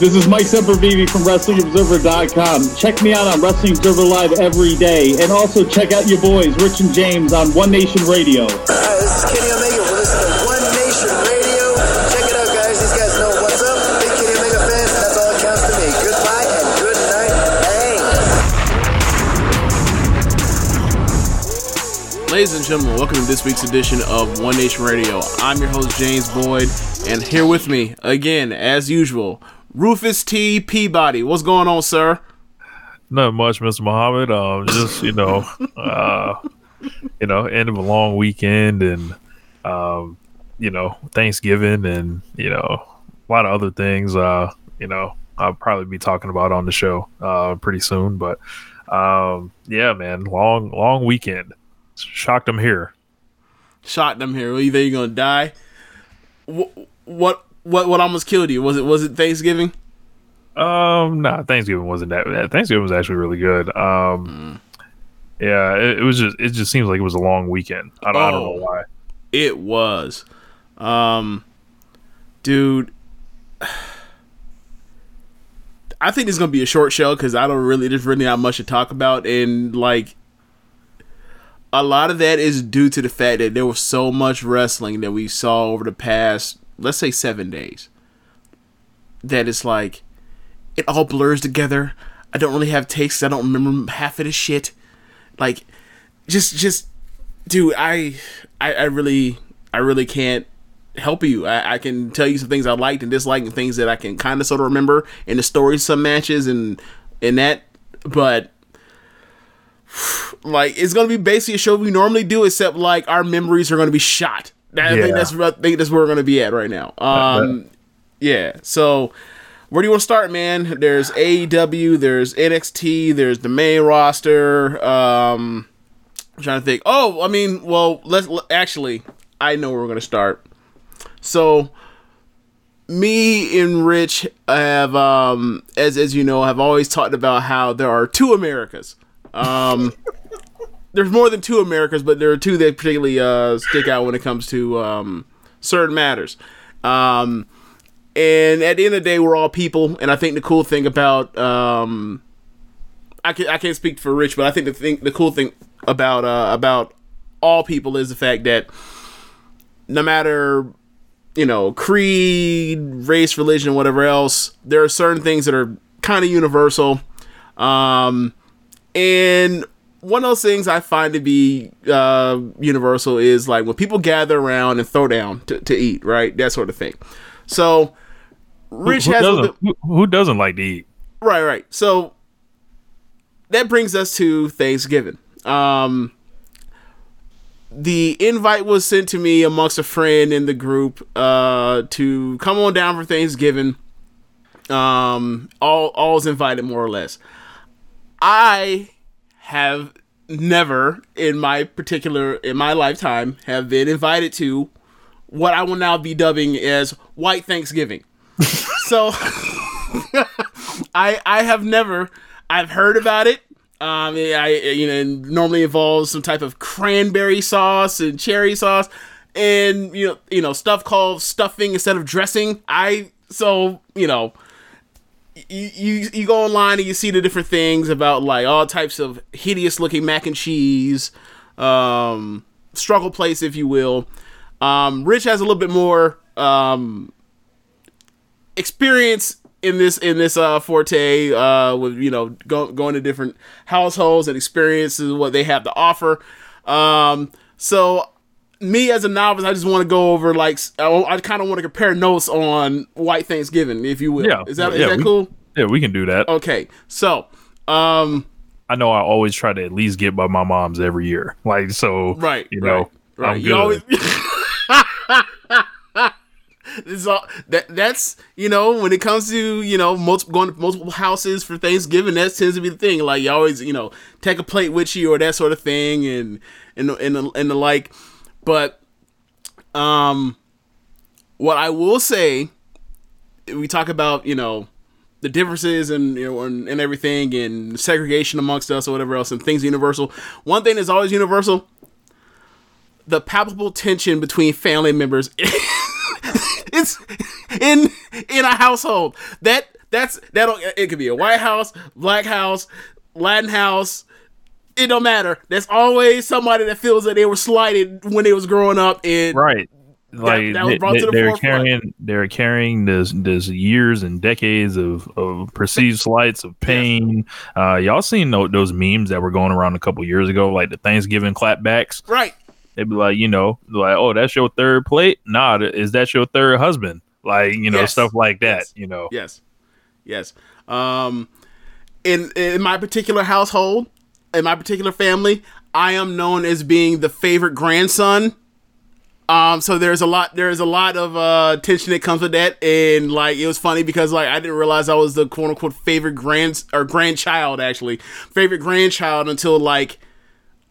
This is Mike Sempervivi from WrestlingObserver.com. Check me out on Wrestling Observer Live every day. And also check out your boys, Rich and James, on One Nation Radio. Hi, this is Kenny Omega. We're listening to One Nation Radio. Check it out, guys. These guys know what's up. Big Kenny Omega fans, that's all that counts to me. Goodbye and good night. Bang. Ladies and gentlemen, welcome to this week's edition of One Nation Radio. I'm your host, James Boyd, and here with me, again, as usual, Rufus T. Peabody. What's going on, sir? Not much, Mr. Muhammad. Um, just you know, uh, you know, end of a long weekend, and um, you know, Thanksgiving, and you know, a lot of other things. Uh, you know, I'll probably be talking about on the show uh pretty soon. But um, yeah, man, long long weekend. Shocked I'm here. Shot them here. Well, either you're gonna die. What what what what almost killed you? Was it was it Thanksgiving? Um, nah, Thanksgiving wasn't that bad. Thanksgiving was actually really good. Um, yeah, it, it was just it just seems like it was a long weekend. I don't, I don't Oh. know why. It was. Um, dude. I think it's gonna be a short show because I don't really there's really not much to talk about, and like a lot of that is due to the fact that there was so much wrestling that we saw over the past, let's say, seven days. That it's like it all blurs together. I don't really have takes. I don't remember half of the shit. Like, just, just, dude, I, I, I really, I really can't help you. I, I can tell you some things I liked and disliked, and things that I can kind of sort of remember in the stories, some matches, and and that. But like it's gonna be basically a show we normally do, except like our memories are gonna be shot. I think that's I think that's where we're gonna be at right now. Um, yeah. So where do you want to start, man? There's AEW, there's NXT, there's the main roster. Um, I'm trying to think. Oh, I mean, well, let's actually. I know where we're gonna start. So me and Rich have, um, as as you know, have always talked about how there are two Americas. Um, there's more than two Americas, but there are two that particularly uh, stick out when it comes to um, certain matters. Um, and at the end of the day, we're all people. And I think the cool thing about um, I can I can't speak for Rich, but I think the thing the cool thing about uh, about all people is the fact that no matter you know creed, race, religion, whatever else, there are certain things that are kind of universal. Um, and one of those things I find to be uh, universal is like when people gather around and throw down to, to eat, right? That sort of thing. So Rich who, has doesn't, who, who doesn't like to eat? Right, right. So that brings us to Thanksgiving. Um, the invite was sent to me amongst a friend in the group uh, to come on down for Thanksgiving. Um, all all's invited more or less. I have never in my particular in my lifetime have been invited to what I will now be dubbing as White Thanksgiving. so I I have never. I've heard about it. Um, I you know normally involves some type of cranberry sauce and cherry sauce, and you know you know stuff called stuffing instead of dressing. I so you know you, you you go online and you see the different things about like all types of hideous looking mac and cheese, um, struggle place, if you will. Um, Rich has a little bit more um, experience in this in this uh, forte uh, with you know go, going to different households and experiences what they have to offer. Um, so me as a novice, I just want to go over like I kind of want to compare notes on White Thanksgiving, if you will. Yeah, is that is yeah, that we- cool? Yeah, we can do that. Okay, so um, I know I always try to at least get by my mom's every year. Like so, right, You know, right, right. I'm You always. This is all that that's you know when it comes to you know multiple going to multiple houses for Thanksgiving that tends to be the thing like you always you know take a plate with you or that sort of thing and and and the, and the like but um what I will say we talk about you know the differences and you know and, and everything and segregation amongst us or whatever else and things universal. One thing that's always universal the palpable tension between family members it's in in a household. That that's that'll it could be a white house black house latin house. It don't matter. There's always somebody that feels that they were slighted when they was growing up and right. Like that was they, the are carrying, they're carrying this this years and decades of, of perceived slights of pain. Uh, y'all seen tho- those memes that were going around a couple years ago, like the Thanksgiving clapbacks. right They'd be like, you know, like, oh, that's your third plate. Nah, is that your third husband? Like, you know, Yes. stuff like that. Yes. You know, Yes, yes. Um, in in my particular household, in my particular family, I am known as being the favorite grandson. Um, so there's a lot there's a lot of uh tension that comes with that, and like it was funny because like I didn't realize I was the quote unquote favorite grand or grandchild actually favorite grandchild until like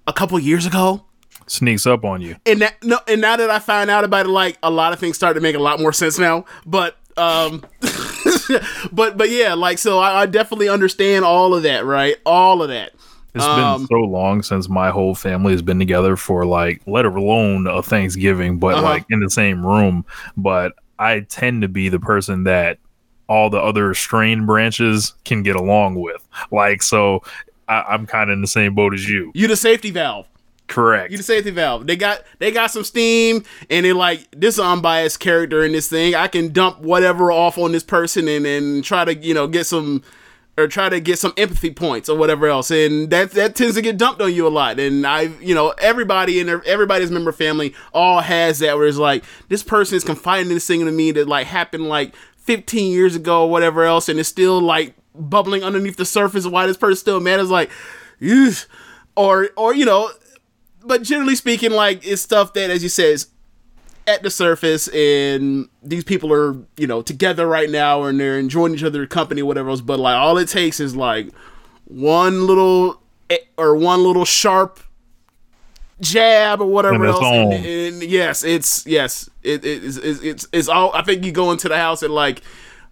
a couple years ago sneaks up on you. and that no, and now that I found out about it, like a lot of things start to make a lot more sense now. But um, but but yeah, like so I, I definitely understand all of that, right? All of that. It's Um, been so long since my whole family has been together for like, let alone a Thanksgiving, but Uh-huh. like in the same room. But I tend to be the person that all the other strain branches can get along with. Like, so I, I'm kind of in the same boat as you. You the safety valve. Correct. You the safety valve. They got they got some steam, and they like this unbiased character in this thing. I can dump whatever off on this person, and and try to you know get some or try to get some empathy points or whatever else, and that that tends to get dumped on you a lot. And I, you know, everybody in everybody's member family all has that where it's like this person is confiding this thing to me that like happened like 15 years ago or whatever else, and it's still like bubbling underneath the surface of why this person's still mad. It's like, "Ugh." or or you know but generally speaking, like it's stuff that, as you said, is at the surface, and these people are, you know, together right now, and they're enjoying each other's company, whatever else. But like, all it takes is like one little eh, or one little sharp jab or whatever else. And, and yes, it's yes, it, it, it's, it's it's it's all. I think you go into the house and like,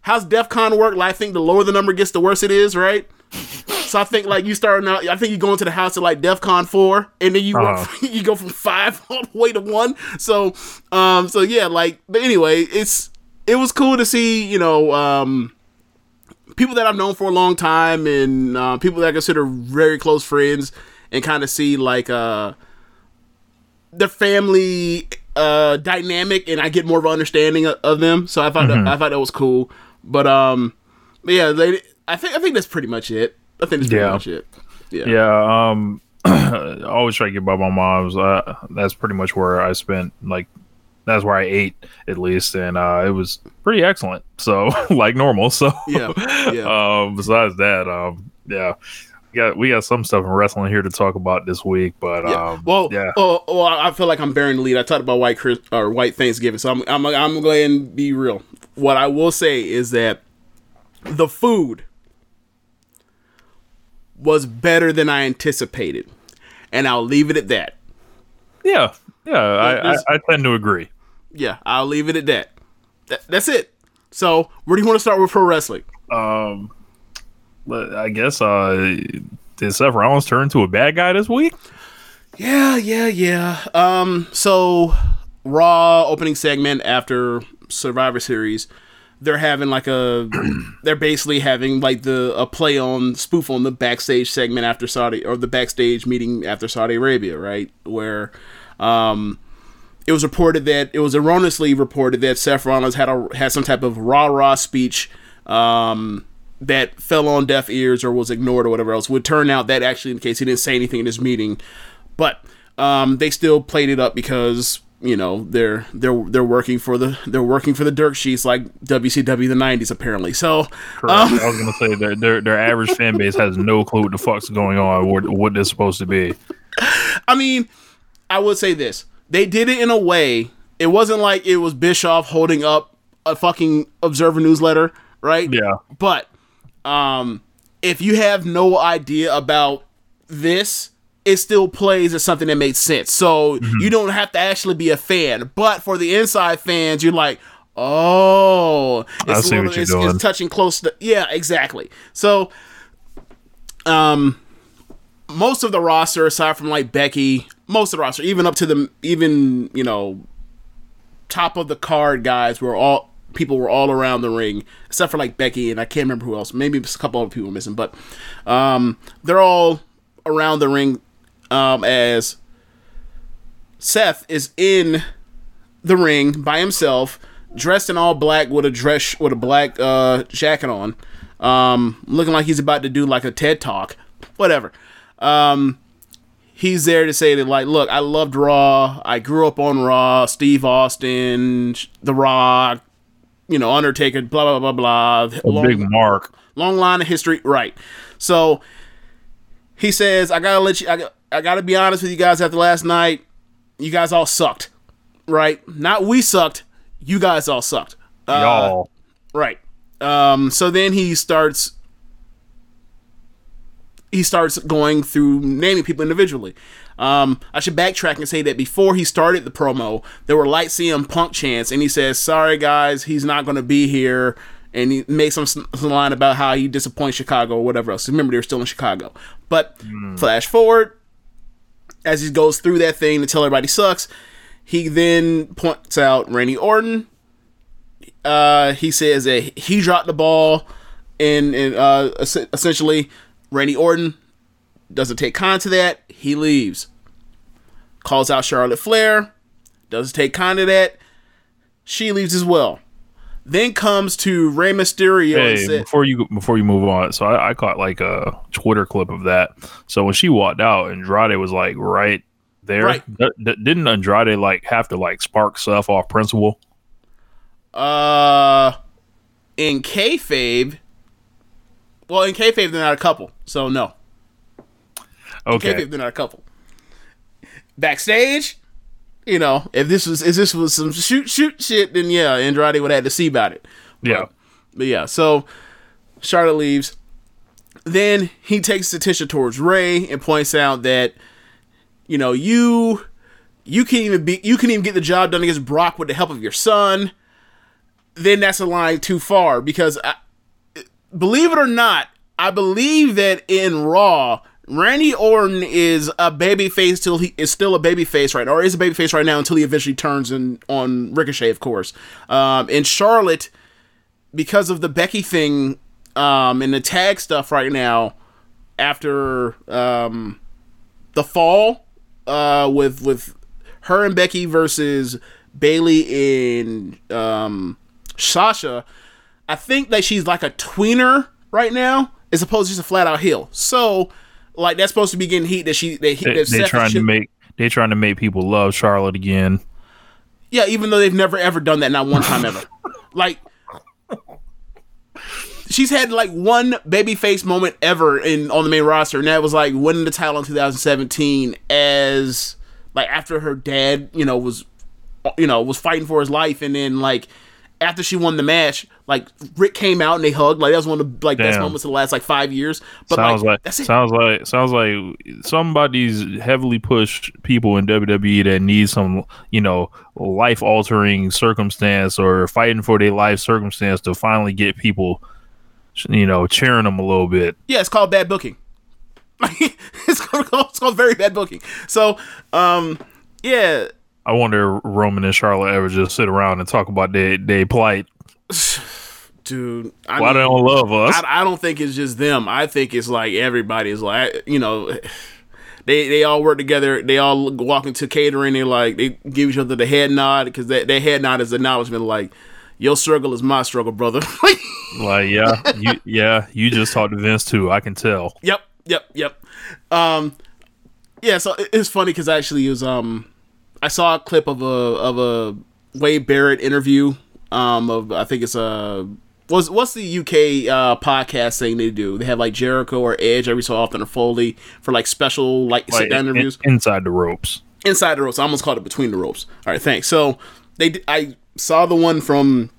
how's DEF CON work? Like, I think the lower the number gets, the worse it is, right? So I think like you starting out, I think you go into the house at like DEF CON four, and then you Uh-huh. you go from five all the way to one. So, um, so yeah, like, but anyway, it's it was cool to see, you know, um, people that I've known for a long time and uh, people that I consider very close friends, and kind of see like uh the family uh dynamic, and I get more of an understanding of, of them. So I thought that, I thought that was cool. But um, but yeah, they, I think I think that's pretty much it. I think that's pretty Yeah. much it. Yeah. Yeah, um, I always try to get by my mom's. Uh, that's pretty much where I spent like that's where I ate at least, and uh, it was pretty excellent. So like normal. So Yeah, yeah. um, besides that, um, yeah, we got we got some stuff in wrestling here to talk about this week, but Yeah. um, well, yeah, Oh, well, I feel like I'm bearing the lead. I talked about white Chris, or white Thanksgiving, so I'm I'm I'm gonna go ahead and be real. What I will say is that the food was better than I anticipated, and I'll leave it at that. yeah, yeah. I, I, I tend to agree. Yeah, I'll leave it at that. That- that's it. So, where do you want to start with pro wrestling? Um, but I guess uh, did Seth Rollins turn into a bad guy this week? Yeah, yeah, yeah. Um, so Raw opening segment after Survivor Series, they're having like a, they're basically having like the a play on spoof on the backstage segment after Saudi or the backstage meeting after Saudi Arabia, right? Where, um, it was reported that it was erroneously reported that Seth Rollins had a had some type of rah rah speech, um, that fell on deaf ears or was ignored or whatever else. Would turn out that actually in the case he didn't say anything in this meeting, but um, they still played it up because you know they're they're they're working for the they're working for the dirt sheets like WCW the '90s apparently. So Correct. um, I was gonna say their, their their average fan base has no clue what the fuck's going on, what what they're supposed to be. I mean, I would say this: they did it in a way. It wasn't like it was Bischoff holding up a fucking Observer newsletter, right? Yeah. But um, if you have no idea about this, it still plays as something that makes sense. So you don't have to actually be a fan. But for the inside fans, you're like, oh, it's, I see little- what you're it's, doing. it's touching close to yeah, exactly. So um most of the roster aside from like Becky, most of the roster, even up to the even, you know, top of the card guys were all people were all around the ring except for like Becky and I can't remember who else. Maybe a couple other people missing, but um they're all around the ring um as Seth is in the ring by himself, dressed in all black with a dress with a black uh, jacket on, um, looking like he's about to do like a TED talk, whatever. Um, he's there to say that like, look, I loved Raw. I grew up on Raw. Steve Austin, The Rock, you know, Undertaker, blah blah blah blah. A Long- big mark. long line of history, right? So he says, "I gotta let you. I, I gotta be honest with you guys. After last night, you guys all sucked, right? Not we sucked. You guys all sucked, uh, Y'all. right? Um, so then he starts. He starts going through naming people individually. Um, I should backtrack and say that before he started the promo, there were light CM Punk chants, and he says, "Sorry guys, he's not going to be here." And he makes some, some line about how he disappoints Chicago or whatever else. Remember, they were still in Chicago. But flash forward, as he goes through that thing to tell everybody sucks, he then points out Randy Orton. Uh, he says that he dropped the ball, and, and uh, essentially, Randy Orton doesn't take con to that. He leaves. Calls out Charlotte Flair. Doesn't take con to that. She leaves as well. Then comes to Rey Mysterio and Hey, said, before you before you move on, so I, I caught like a Twitter clip of that. So when she walked out, Andrade was like right there. Right. D- d- didn't Andrade like have to like spark stuff off principle? Uh, in kayfabe. Well, in kayfabe, they're not a couple, so no. Okay, Kayfabe, they're not a couple. Backstage, you know, if this was if this was some shoot shoot shit, then yeah, Andrade would have had to see about it. yeah, But yeah, so Charlotte leaves. Then he takes attention towards Rey and points out that, you know, you you can even be you can even get the job done against Brock with the help of your son. Then that's a line too far because I, believe it or not, I believe that in Raw, Randy Orton is a babyface till he is still a babyface right now, or is a babyface right now until he eventually turns in on Ricochet, of course. Um, in Charlotte, because of the Becky thing um, and the tag stuff right now, after um, the fall uh, with with her and Becky versus Bayley and um, Sasha, I think that she's like a tweener right now, as opposed to just a flat out heel. So, like that's supposed to be getting heat that she they, that they Seth trying to make they're trying to make people love Charlotte again. Yeah, even though they've never ever done that, not one time ever. Like she's had like one babyface moment ever in on the main roster, and that was like winning the title in 2017 as like after her dad, you know, was you know, was fighting for his life and then like after she won the match, like Rick came out and they hugged. Like that was one of the like best Damn. moments of the last like five years. But sounds like, like, that's it. sounds like sounds like somebody's heavily pushed people in WWE that need some you know life altering circumstance or fighting for their life circumstance to finally get people you know, cheering them a little bit. Yeah, it's called bad booking. it's, called, it's called very bad booking. So, um, yeah, I wonder Roman and Charlotte ever just sit around and talk about their their plight. dude. I Why they don't love us? I, I don't think it's just them. I think it's like everybody's like, you know, they they all work together. They all walk into catering. They like they give each other the head nod because that their head nod is acknowledgement. Like your struggle is my struggle, brother. Like, yeah, you yeah, you just talked to Vince too. I can tell. Yep, yep, yep. Um, yeah. So it's funny because actually it was um, I saw a clip of a of a Wade Barrett interview. Um, of I think it's a what's what's the UK uh podcast thing they do? They have like Jericho or Edge every so often or Foley for like special like, sit down in- interviews inside the ropes. inside the ropes. I almost called it between the ropes. All right, thanks. So they, I saw the one from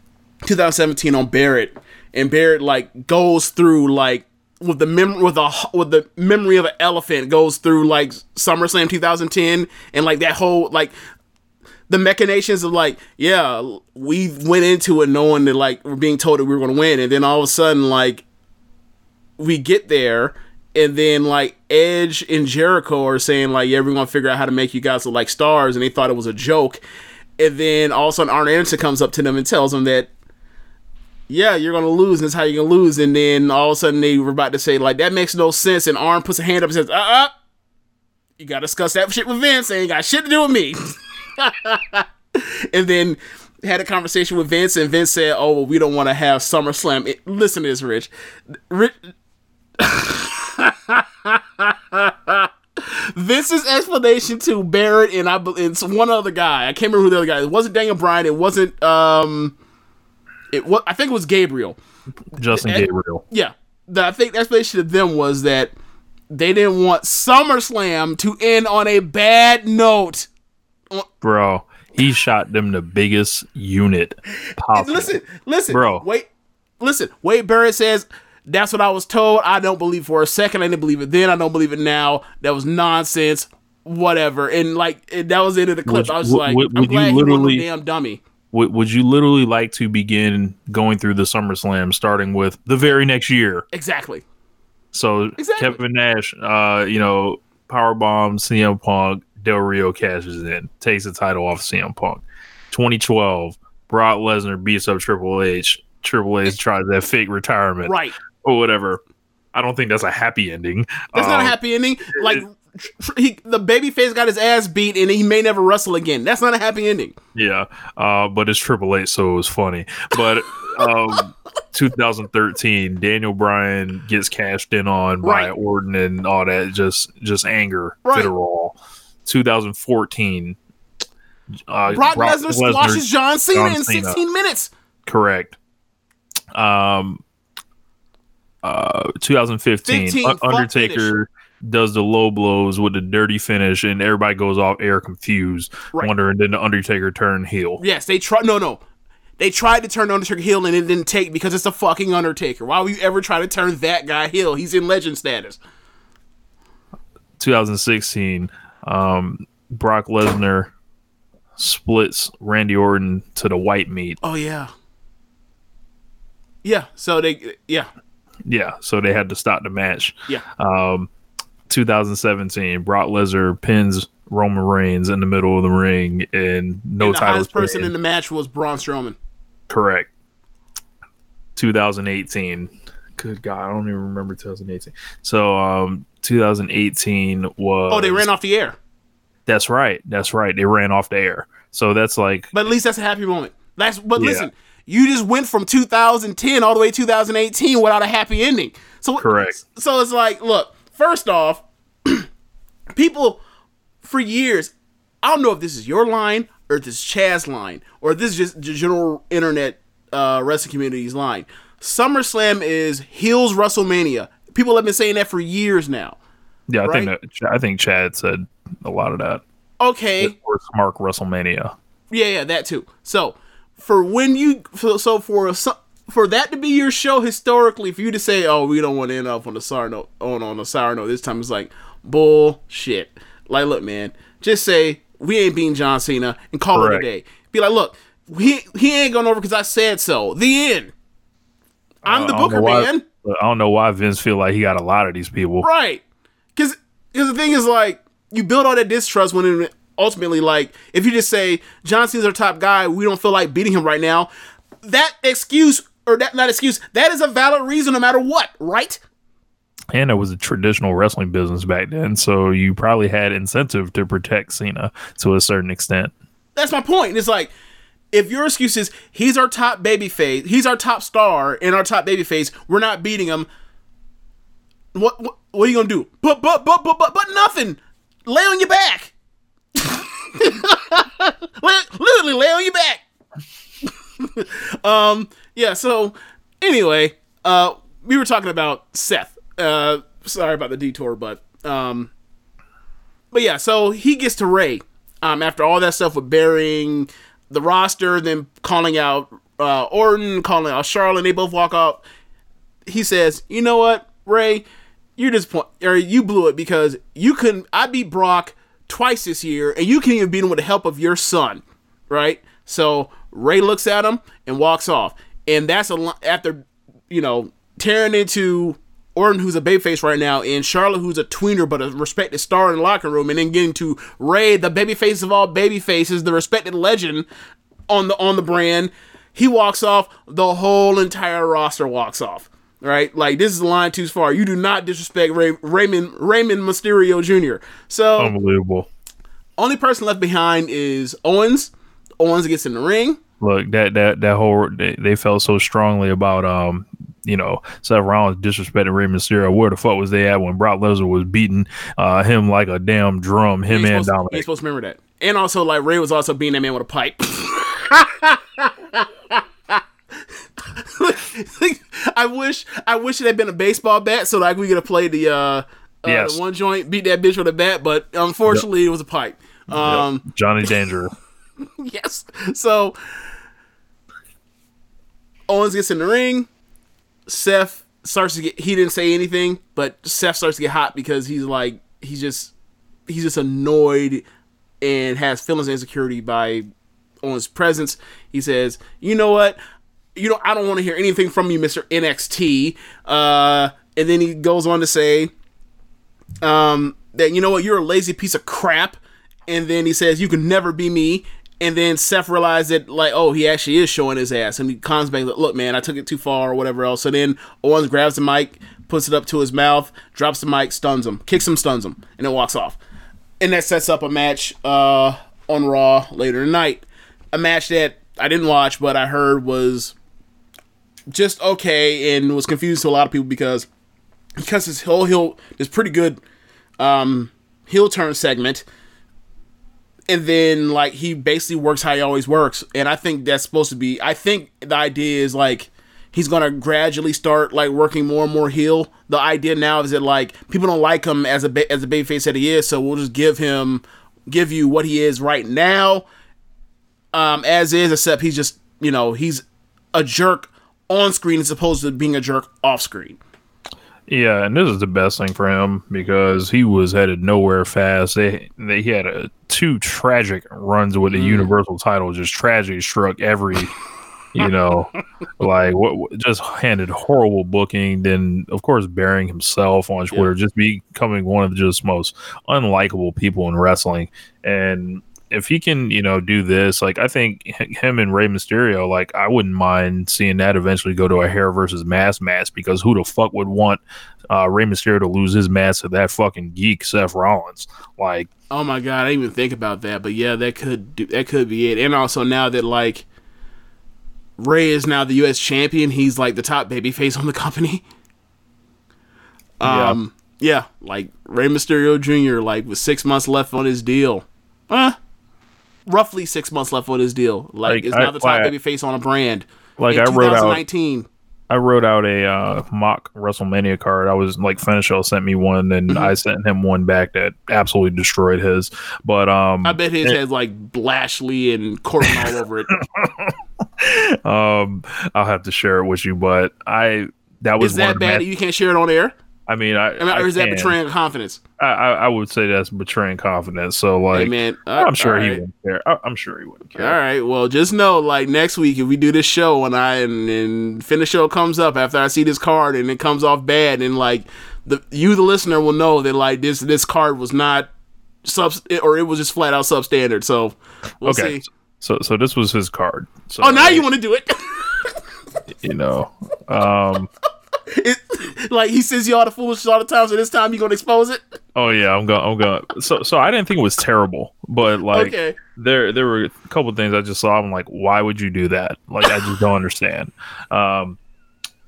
2017 on Barrett, and Barrett like goes through like with the mem with a with the memory of an elephant goes through like SummerSlam 2010 and like that whole like the machinations of like yeah we went into it knowing that like we're being told that we were going to win. And then all of a sudden like we get there and then like Edge and Jericho are saying like yeah we're gonna figure out how to make you guys look like stars. And they thought it was a joke. And then all of a sudden Arn Anderson comes up to them and tells them that yeah you're gonna lose and that's how you're gonna lose and then all of a sudden they were about to say like that makes no sense and Arn puts a hand up and says uh uh you gotta discuss that shit with Vince ain't got shit to do with me and then had a conversation with Vince, and Vince said, "Oh, well, we don't want to have SummerSlam." It, listen to this, Rich. Rich Vince's explanation to Barrett and I, and one other guy. I can't remember who the other guy. It wasn't Daniel Bryan. It wasn't. Um, it was. I think it was Gabriel. Justin And- Gabriel. Yeah, the, I think the explanation to them was that they didn't want SummerSlam to end on a bad note. Bro, he shot them the biggest unit possible. Listen, listen, Bro. Wait, listen. Wade Barrett says that's what I was told. I don't believe for a second. I didn't believe it then. I don't believe it now. That was nonsense. Whatever. And like and that was the end of the clip. I was like, I'm you glad he wasn't literally- a damn dummy. Would, would you literally like to begin going through the SummerSlam starting with the very next year? Exactly. So Exactly. Kevin Nash, uh, you know, power bomb CM Punk, Del Rio cashes in, takes the title off CM Punk. 2012, Brock Lesnar beats up Triple H. Triple H tries that fake retirement Right. or whatever. I don't think that's a happy ending. That's not a Um, happy ending. Like he, the babyface got his ass beat and he may never wrestle again. That's not a happy ending. Yeah, uh, but it's Triple H, so it was funny. But um, 2013, Daniel Bryan gets cashed in on by Right. Orton and all that, just just anger, Right. fit a 2014, uh, Brock, Lesnar squashes John Cena John in Cena. 16 minutes. Correct. Um, uh, 2015, 15, Un- fuck Undertaker does the low blows with the dirty finish, and everybody goes off air confused, Right. wondering then the Undertaker turned heel. Yes, they try. No, no. They tried to turn Undertaker heel and it didn't take because it's a fucking Undertaker. Why would you ever try to turn that guy heel? He's in legend status. 2016, um, Brock Lesnar splits Randy Orton to the white meat. Oh yeah. Yeah. So they. Yeah. Yeah, so they had to stop the match. Yeah. Um, 2017, Brock Lesnar pins Roman Reigns in the middle of the ring, and no and the title. highest person in the match was Braun Strowman. Correct. 2018. Good God, I don't even remember 2018. So, um, 2018 was. Oh, they ran off the air. That's right. That's right. They ran off the air. So that's like But at least that's a happy moment. That's. But Yeah. listen, you just went from 2010 all the way to 2018 without a happy ending. So Correct. So it's like, look. First off, people for years. I don't know if this is your line or this is Chaz's line or this is just the general internet uh, wrestling community's line. SummerSlam is heels WrestleMania. People have been saying that for years now. yeah. I Right. think that I think Chad said a lot of that. Okay, Or Mark WrestleMania. Yeah, yeah, that too. So for when you so, so for so, for that to be your show historically, for you to say, "Oh, we don't want to end up on the sour note," on on a sour note this time, it's like bullshit. Like, look, man, just say we ain't being John Cena and call Correct. it a day. Be like, look, he he ain't going over because I said so. The end. I'm the Uh, don't Booker why- man. I don't know why Vince feel like he got a lot of these people. Right. Because the thing is, like, you build all that distrust when ultimately, like, if you just say, John Cena's our top guy, we don't feel like beating him right now, that excuse, or that, not excuse, that is a valid reason no matter what, right? And it was a traditional wrestling business back then, so you probably had incentive to protect Cena to a certain extent. That's my point. It's like, if your excuse is he's our top baby face, he's our top star and our top baby face, we're not beating him. What what, what are you gonna do? But but but but but but nothing. Lay on your back. literally lay on your back. um yeah. So anyway, uh, we were talking about Seth. Uh, sorry about the detour, but um, but yeah. So he gets to Rey. Um, after all that stuff with burying the roster, then calling out uh, Orton, calling out Charlotte, they both walk out. He says, "You know what, Rey, you're disappointed, or you blew it because you couldn't. I beat Brock twice this year, and you can't even beat him with the help of your son, right?" So Rey looks at him and walks off, and that's a after you know tearing into Orton, who's a babyface right now, and Charlotte, who's a tweener but a respected star in the locker room, and then getting to Rey, the babyface of all babyfaces, the respected legend on the on the brand. He walks off. The whole entire roster walks off. Right, like this is a line too far. You do not disrespect Rey, Raymond Raymond Mysterio Jr. So Unbelievable. only person left behind is Owens. Owens gets in the ring. Look, that that that whole they, they felt so strongly about um you know Seth Rollins disrespecting Rey Mysterio. Where the fuck was they at when Brock Lesnar was beating uh, him like a damn drum? Him and Dominik. ain't supposed to remember that. And also, like Rey was also being that man with a pipe. I wish, I wish it had been a baseball bat so like we could have played the uh, uh Yes. the one joint, beat that bitch with a bat. But unfortunately, it was a pipe. Um, Johnny Danger. yes. So Owens gets in the ring. Seth starts to get. He didn't say anything, but Seth starts to get hot because he's like he's just he's just annoyed and has feelings of insecurity by Owens' presence. He says, "You know what? You know I don't want to hear anything from you, Mister NXT." Uh, and then he goes on to say, um, that you know what, you're a lazy piece of crap. And then he says, you can never be me. And then Seth realized that, like, oh, he actually is showing his ass. And he comes back, look, man, I took it too far or whatever else. So then Owens grabs the mic, puts it up to his mouth, drops the mic, stuns him, kicks him, stuns him, and then walks off. And that sets up a match uh, on Raw later tonight. A match that I didn't watch, but I heard was just okay and was confused to a lot of people because because his whole heel is pretty good um heel turn segment and then like he basically works how he always works. And i think that's supposed to be i think the idea is like he's gonna gradually start like working more and more heel. The idea now is that like people don't like him as a ba- as a babyface that he is so we'll just give him give you what he is right now. Um as is except he's just you know he's a jerk on screen as opposed to being a jerk off screen Yeah, and this is the best thing for him because he was headed nowhere fast. They, they he had a, two tragic runs with the mm. Universal title, just tragedy struck every, you know, like what just handed horrible booking. Then of course burying himself on Twitter, just becoming one of the just most unlikable people in wrestling. And if he can, you know, do this, like I think him and Rey Mysterio, like I wouldn't mind seeing that eventually go to a hair versus mask match because who the fuck would want uh, Rey Mysterio to lose his mask to that fucking geek Seth Rollins? Like, Oh my god, I didn't even think about that, but yeah, that could do, that could be it. And also now that like Rey is now the U.S. champion, he's like the top babyface on the company. Um, yeah, like Rey Mysterio Jr. Like with six months left on his deal, uh, roughly six months left on his deal. Like, Like, is I- now the top why I- babyface on a brand. like in I wrote out 2019. I wrote out a uh, mock WrestleMania card. I was like, Finisher sent me one, and Mm-hmm. I sent him one back that absolutely destroyed his. But um, I bet his has like Blashley and Corbin all over it. um, I'll have to share it with you. But I that was Is that bad that you can't share it on air? I mean, I, I mean, or is that betraying confidence? I, I, I would say that's betraying confidence. So like, hey man, uh, I'm sure he right. wouldn't care. I, I'm sure he wouldn't care. All right. Well, just know, like next week, if we do this show and I and, and finish show comes up after I see this card and it comes off bad, and like the you, the listener, will know that like this this card was not sub or it was just flat out substandard. So we'll okay. see. So so this was his card. So, Oh, now you want to do it? you know, um, it? Like he says you all the foolish all the time, so this time you gonna expose it? oh yeah, I'm gonna, I'm gonna. So so I didn't think it was terrible, but like Okay. there there were a couple things I just saw. I'm like, why would you do that? Like I just don't understand. Um,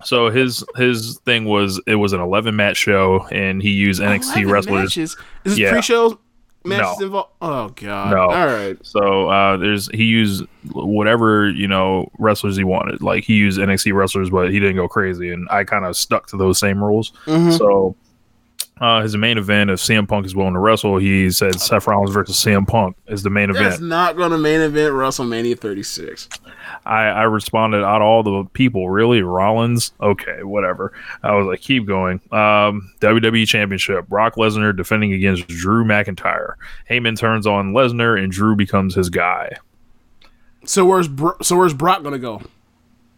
so his his thing was it was an 11 match show, and he used NXT 11 wrestlers. Matches. Is this Yeah. pre-show matches No. involved? Oh god. No. All right. So uh, there's he used whatever you know wrestlers he wanted. Like he used NXT wrestlers, but he didn't go crazy, and I kind of stuck to those same rules. Mhm. So uh, his main event, if CM Punk is willing to wrestle, he said Seth Rollins versus CM Punk is the main That's event. not gonna main event WrestleMania 36. I, I responded out of all the people, really Rollins. Okay, whatever. I was like, keep going. Um, WWE Championship: Brock Lesnar defending against Drew McIntyre. Heyman turns on Lesnar, and Drew becomes his guy. So where's Bro- so where's Brock gonna go?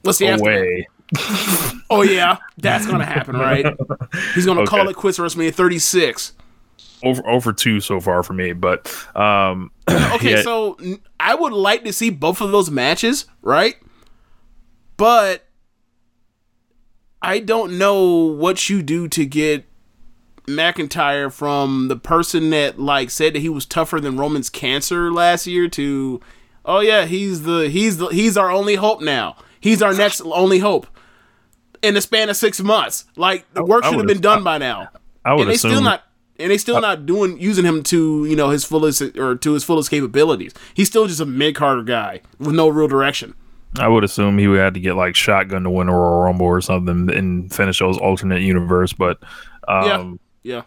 What's the aftermath? Oh yeah, that's gonna happen, right? He's gonna call Okay. it quits WrestleMania 36. over over two so far for me, but um, Okay, yeah, so I would like to see both of those matches, right? But I don't know what you do to get McIntyre from the person that like said that he was tougher than Roman's cancer last year to oh yeah, he's the he's the he's our only hope now. He's our next only hope. In the span of six months, like the work should have been done by now. I would and they assume still not and they still not doing using him to you know his fullest or to his fullest capabilities. He's still just a mid carder guy with no real direction. I would assume he would have to get like shotgun to win a Royal Rumble or something and finish those alternate universe. But um, Yeah, yeah.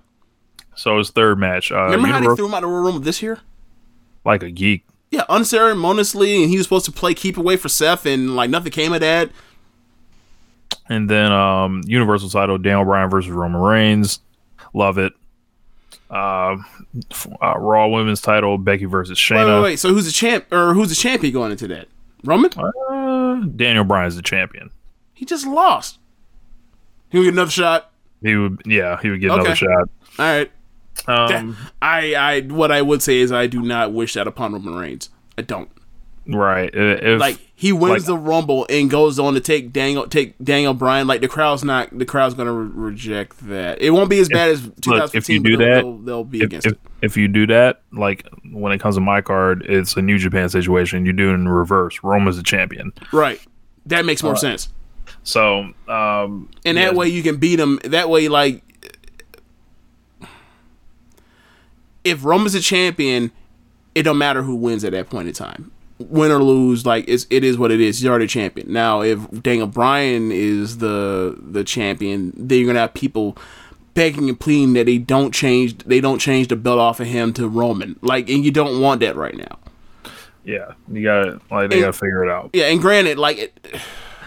so his third match, uh, Remember how they Univer- threw him out of the Royal Rumble this year? like a geek. Yeah, unceremoniously, and he was supposed to play keep away for Seth, and like nothing came of that. And then um, Universal title, Daniel Bryan versus Roman Reigns. Love it. Uh, uh, Raw Women's title, Becky versus Wait, Shayna. wait, wait. So who's the champ or who's the champion going into that? Roman? Uh, Daniel Bryan's the champion. He just lost. He would get another shot. He would, yeah, he would get Okay. another shot. All right. Um, I, I, what I would say is I do not wish that upon Roman Reigns. I don't. Right. Uh, If, like he wins like- the rumble and goes on to take Daniel take Daniel Bryan. Like the crowd's not the crowd's gonna re- reject that. It won't be as bad as 2015. look, if you do they'll, that, they'll, they'll be if, against if, it. if you do that, like when it comes to my card, it's a New Japan situation. You do it in reverse. Roman's the champion. Right. That makes more Alright. sense. So, um, And yeah, that way you can beat him. That way, like, if Roman's a champion, it don't matter who wins at that point in time. Win or lose, like it's it is what it is. He's already a champion. Now, if Daniel Bryan is the the champion, then you're gonna have people begging and pleading that they don't change they don't change the belt off of him to Roman. Like, and you don't want that right now. yeah, you got to like they got to figure it out. Yeah, and granted, like it,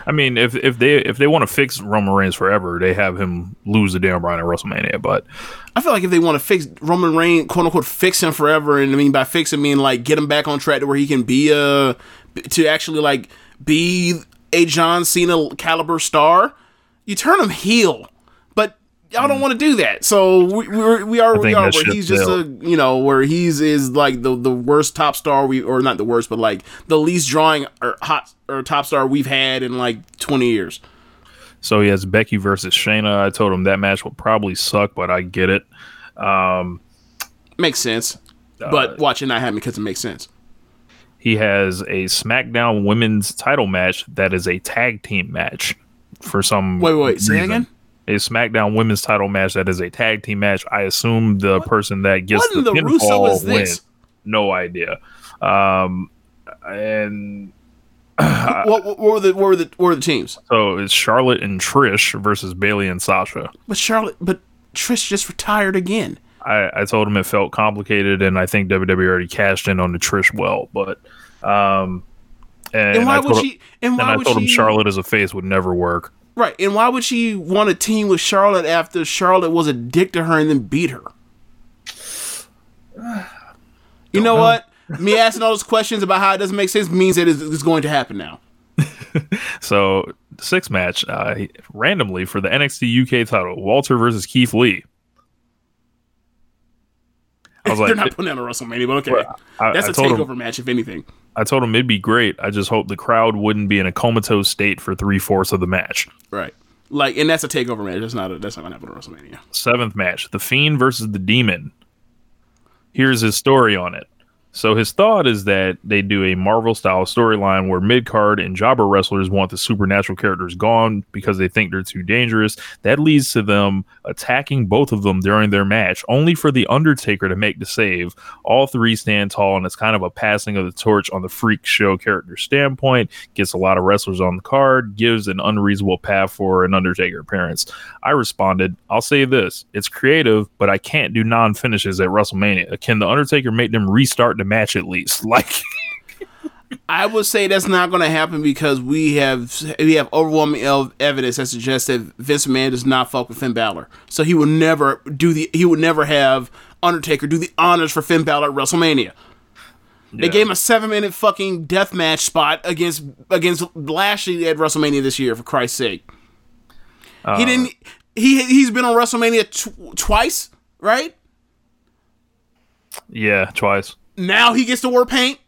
I mean, if if they if they want to fix Roman Reigns forever, they have him lose the Daniel Bryan at WrestleMania. But I feel like if they want to fix Roman Reigns, quote unquote, fix him forever, and I mean by fix I mean like get him back on track to where he can be a to actually like be a John Cena caliber star. You turn him heel, y'all don't want to do that. So we we're, we are. We are where he's just a you know where he's is like the the worst top star we or not the worst, but like the least drawing or hot or top star we've had in like twenty years. so he has Becky versus Shayna. I told him that match will probably suck, but I get it. Um, Makes sense, Uh, but watch it not happen because it makes sense. he has a SmackDown Women's Title match that is a tag team match for some. Wait, wait, wait, say that again? A SmackDown Women's Title match that is a tag team match. I assume the person that gets what the the Russo pinfall is this? wins. No idea. Um, and what, what were the what were the what were the teams? so it's Charlotte and Trish versus Bayley and Sasha. But Charlotte, but Trish just retired again. I, I told him it felt complicated, and I think WWE already cashed in on the Trish well. But um, and, And why I would told him- she? And why I would told him she? Charlotte as a face would never work. Right, and why would she want to team with Charlotte after Charlotte was a dick to her and then beat her? You know, know. what? Me asking all those questions about how it doesn't make sense means that it's, it's going to happen now. So six match uh, randomly for the NXT UK title, Walter versus Keith Lee. I was like, They're not putting that on WrestleMania, but okay, Well, I- that's I a takeover match, if anything. I told him it'd be great. I just hope the crowd wouldn't be in a comatose state for three fourths of the match. Right, like, and that's a takeover match. That's not a, that's not gonna happen on WrestleMania. Seventh match, The Fiend versus the Demon. Here's his story on it. So his thought is that they do a Marvel style storyline where mid card and jobber wrestlers want the supernatural characters gone because they think they're too dangerous. That leads to them attacking both of them during their match, only for the Undertaker to make the save. All three stand tall, and it's kind of a passing of the torch on the freak show character standpoint. Gets a lot of wrestlers on the card, gives an unreasonable path for an Undertaker appearance. I responded, I'll say this it's creative, but I can't do non finishes at WrestleMania. Can the Undertaker make them restart the match at least? Like, I would say that's not going to happen because we have we have overwhelming evidence that suggests that Vince McMahon does not fuck with Finn Balor, so he would never do the he would never have Undertaker do the honors for Finn Balor at WrestleMania. They Yeah. gave him a seven minute fucking death match spot against against Lashley at WrestleMania this year. For Christ's sake, he uh, didn't. He he's been on WrestleMania tw- twice, right? yeah, twice. Now he gets to wear paint.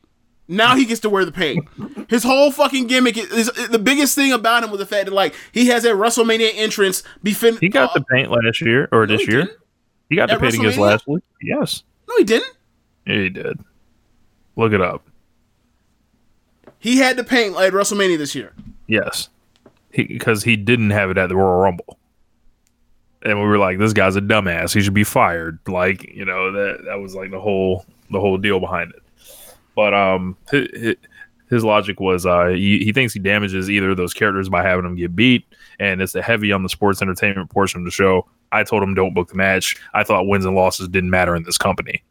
Now he gets to wear the paint. His whole fucking gimmick is, is the biggest thing about him was the fact that like he has that WrestleMania entrance. Be fin- He got uh, the paint last year or this he year. didn't. He got the At paint against WrestleMania? Lashley. Yes, no, he didn't. yeah, he did. Look it up. He had the paint at WrestleMania this year. Yes, because he, didn't have it at the Royal Rumble, and we were like, "This guy's a dumbass. He should be fired." Like, you know, that that was like the whole the whole deal behind it. But um, his, his logic was uh, he, he thinks he damages either of those characters by having them get beat, and it's a heavy on the sports entertainment portion of the show. I told him don't book the match. I thought wins and losses didn't matter in this company.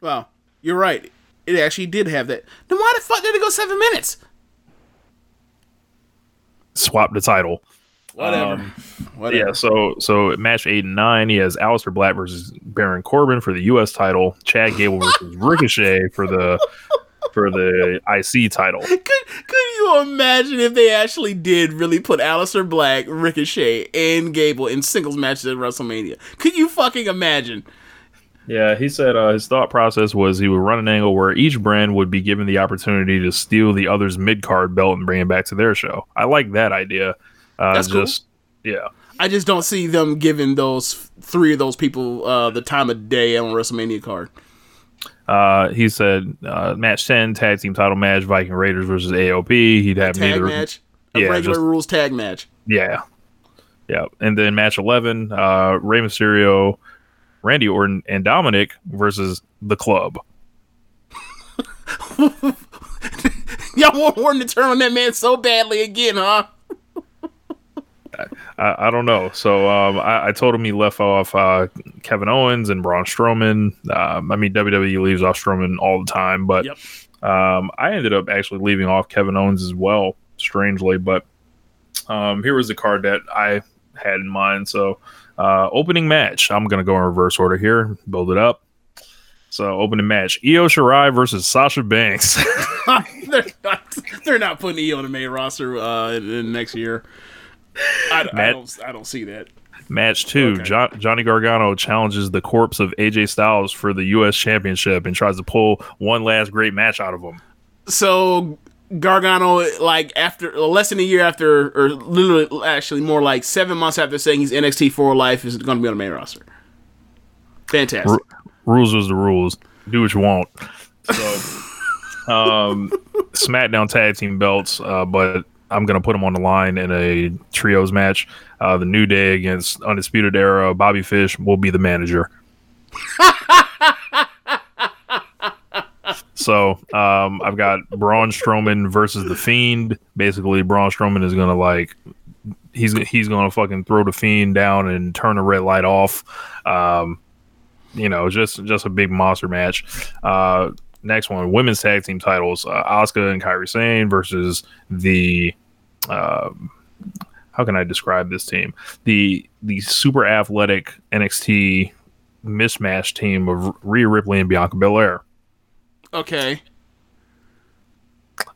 Well, you're right. It actually did have that. Then why the fuck did it go seven minutes? Swap the title. Whatever. Whatever. Yeah, so so match eight and nine, he has Aleister Black versus Baron Corbin for the U.S. title, Chad Gable versus Ricochet for the for the IC title. Could could you imagine if they actually did really put Aleister Black, Ricochet, and Gable in singles matches at WrestleMania? Could you fucking imagine? Yeah, he said uh, his thought process was he would run an angle where each brand would be given the opportunity to steal the other's mid card belt and bring it back to their show. I like that idea. Uh, That's cool. yeah. I just don't see them giving those three of those people uh, the time of day on a WrestleMania card. Uh, he said uh, match ten tag team title match Viking Raiders versus AOP. He'd have Tag neither match, a Yeah, regular just- rules tag match. Yeah. Yeah. And then match 11, uh, Rey Mysterio, Randy Orton, and Dominik versus the club. Y'all want Orton to turn on that man so badly again, huh? I, I don't know. So um, I, I told him he left off uh, Kevin Owens and Braun Strowman. Um, I mean, WWE leaves off Strowman all the time, but Yep. um, I ended up actually leaving off Kevin Owens as well, strangely. But um, here was the card that I had in mind. So uh, opening match. I'm going to go in reverse order here, build it up. So opening match: Io Shirai versus Sasha Banks. they're not. They're not putting E on the main roster uh, next year. I, I don't. I don't see that. Match two: Okay. jo- Johnny Gargano challenges the corpse of AJ Styles for the U.S. Championship and tries to pull one last great match out of him. So Gargano, like after less than a year after, or literally actually more like seven months after saying he's NXT for life, is going to be on the main roster. Fantastic. R- rules was the rules. Do what you want. So, um, SmackDown tag team belts, uh, but I'm gonna put them on the line in a trios match. Uh, the New Day against Undisputed Era. Bobby Fish will be the manager. so um, I've got Braun Strowman versus the Fiend. Basically, Braun Strowman is gonna like he's he's gonna fucking throw the Fiend down and turn the red light off. Um, you know, just just a big monster match. Uh, next one, women's tag team titles: uh, Asuka and Kairi Sane versus the uh, how can I describe this team? The the super athletic NXT mismatch team of Rhea Ripley and Bianca Belair. Okay.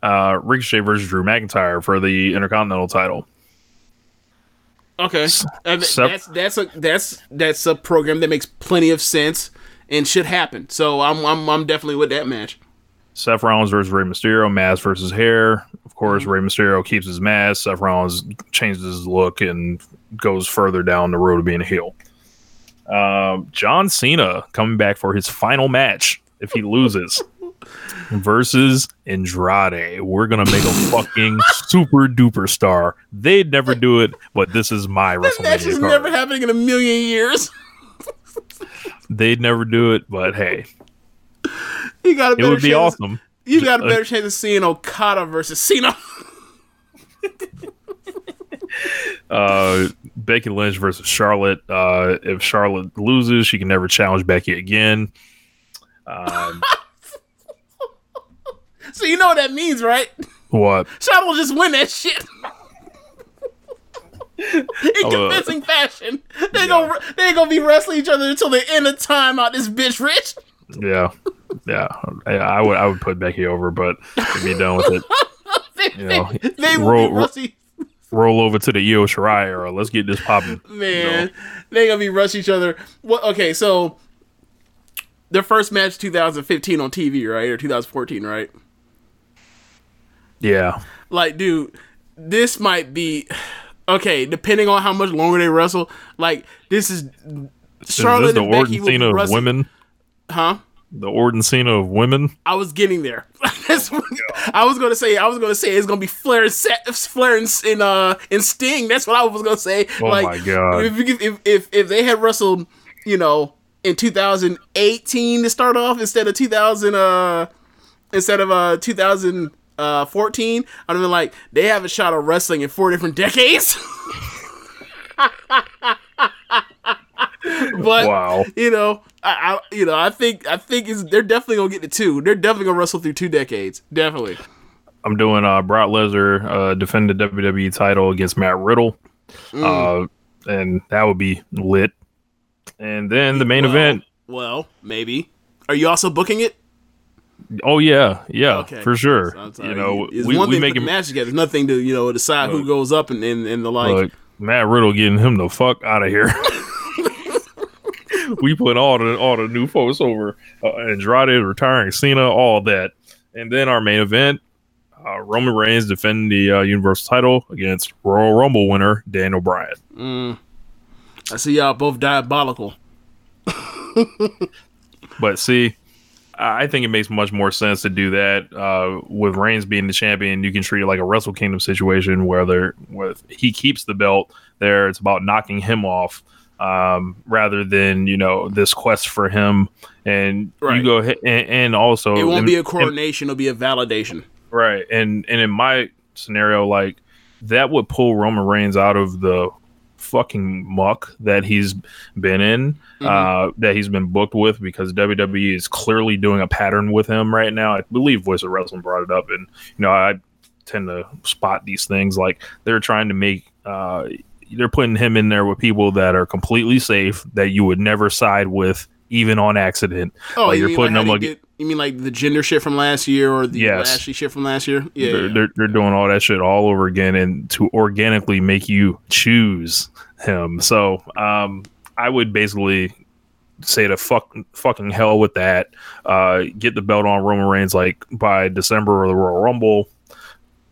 Uh, Ricochet versus Drew McIntyre for the Intercontinental title. Okay. Uh, that's that's a that's that's a program that makes plenty of sense and should happen. So I'm I'm I'm definitely with that match. Seth Rollins versus Rey Mysterio, mask versus hair. Course, Rey Mysterio keeps his mask. Seth Rollins changes his look and goes further down the road of being a heel. Um, John Cena coming back for his final match if he loses versus Andrade. We're gonna make a fucking super duper star. They'd never do it, but this is my That match WrestleMania is card. never happening in a million years. They'd never do it, but hey, You got a it would be chance. awesome. You got a Uh, better chance of seeing Okada versus Cena. uh, Becky Lynch versus Charlotte. Uh, if Charlotte loses, she can never challenge Becky again. Um, So you know what that means, right? what? Charlotte will just win that shit. In uh, convincing fashion. They gonna they ain't gonna be wrestling each other until the end of time out this bitch rich. Yeah, yeah. I, would I would put Becky over, but be done with it. They, You know, they, they will roll-. Roll over to the Io Shirai era. Let's get this popping. Man, they gonna be rush each other. Well, okay, so their first match 2015 on TV, right? Or 2014, right? Yeah, Like, dude, this might be okay, depending on how much longer they wrestle. Like, this is is Charlotte this the and Becky Orton will be Cena of wrestling- women? Huh? The Orton Cena of women? I was getting there. I was gonna say. I was gonna say it's gonna be Flair and Flair and, and uh and Sting. That's what I was gonna say. Oh like, my God. If, if if if they had wrestled, you know, in 2018 to start off instead of 2000 uh instead of uh 2014, I'd have been like they have a shot of wrestling in four different decades. but Wow. you know, I, I you know, I think I think it's, they're definitely gonna get to two. They're definitely gonna wrestle through two decades. Definitely. I'm doing uh, Brock Lesnar uh, defend the WWE title against Matt Riddle, Mm. uh, and that would be lit. And then the main Well, event. Well, maybe. Are you also booking it? Oh yeah, yeah, Okay. for sure. So you know, it's we, one we thing to make put him match together. It's nothing to you know decide who goes up and and, and the like. look. Matt Riddle getting him the fuck out of here. we put all the all the new folks over. Uh, Andrade retiring Cena, all that, and then our main event. Uh, Roman Reigns defending the uh, Universal title against Royal Rumble winner Daniel Bryan. I see y'all both diabolical. But see, I think it makes much more sense to do that uh, with Reigns being the champion. You can treat it like a Wrestle Kingdom situation where where he keeps the belt there. It's about knocking him off um, rather than you know this quest for him. And Right. you go ahead and, and also It won't and- be a and- coronation. It'll be a validation. Right. And and in my scenario, like that would pull Roman Reigns out of the fucking muck that he's been in, uh, that he's been booked with because WWE is clearly doing a pattern with him right now. I believe Voice of Wrestling brought it up, and you know I tend to spot these things like they're trying to make. Uh, they're putting him in there with people that are completely safe that you would never side with even on accident. Oh, like you you're mean putting like them like did- you mean like the gender shit from last year or the Yes. Lashley shit from last year? Yeah. they're, yeah. they're they're doing all that shit all over again and to organically make you choose him. So um, I would basically say to fuck fucking hell with that. Uh, get the belt on Roman Reigns like by December or the Royal Rumble.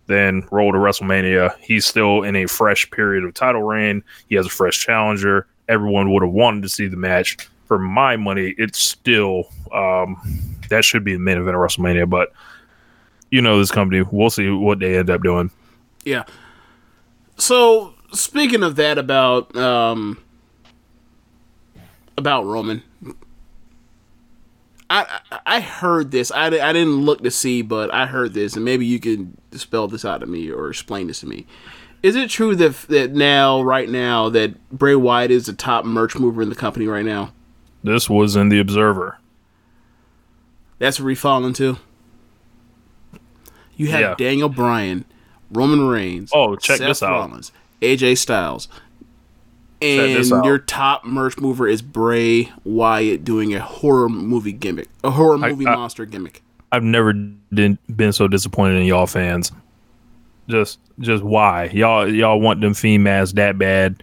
Then roll to WrestleMania. He's still in a fresh period of title reign. He has a fresh challenger. Everyone would have wanted to see the match. For my money, it's still um, that should be the main event of WrestleMania. But you know this company. We'll see what they end up doing. Yeah. So speaking of that about um about Roman, I I, I heard this. I, I didn't look to see, but I heard this, and maybe you can spell this out to me or explain this to me. Is it true that that now, right now, that Bray Wyatt is the top merch mover in the company right now? This was in the Observer. That's where we fall into. You have Yeah. Daniel Bryan, Roman Reigns. Oh, check Seth this out. Rollins, AJ Styles, and your top merch mover is Bray Wyatt doing a horror movie gimmick, a horror movie I- monster gimmick. I've never did, been so disappointed in y'all fans. Just, just why y'all y'all want them females that bad?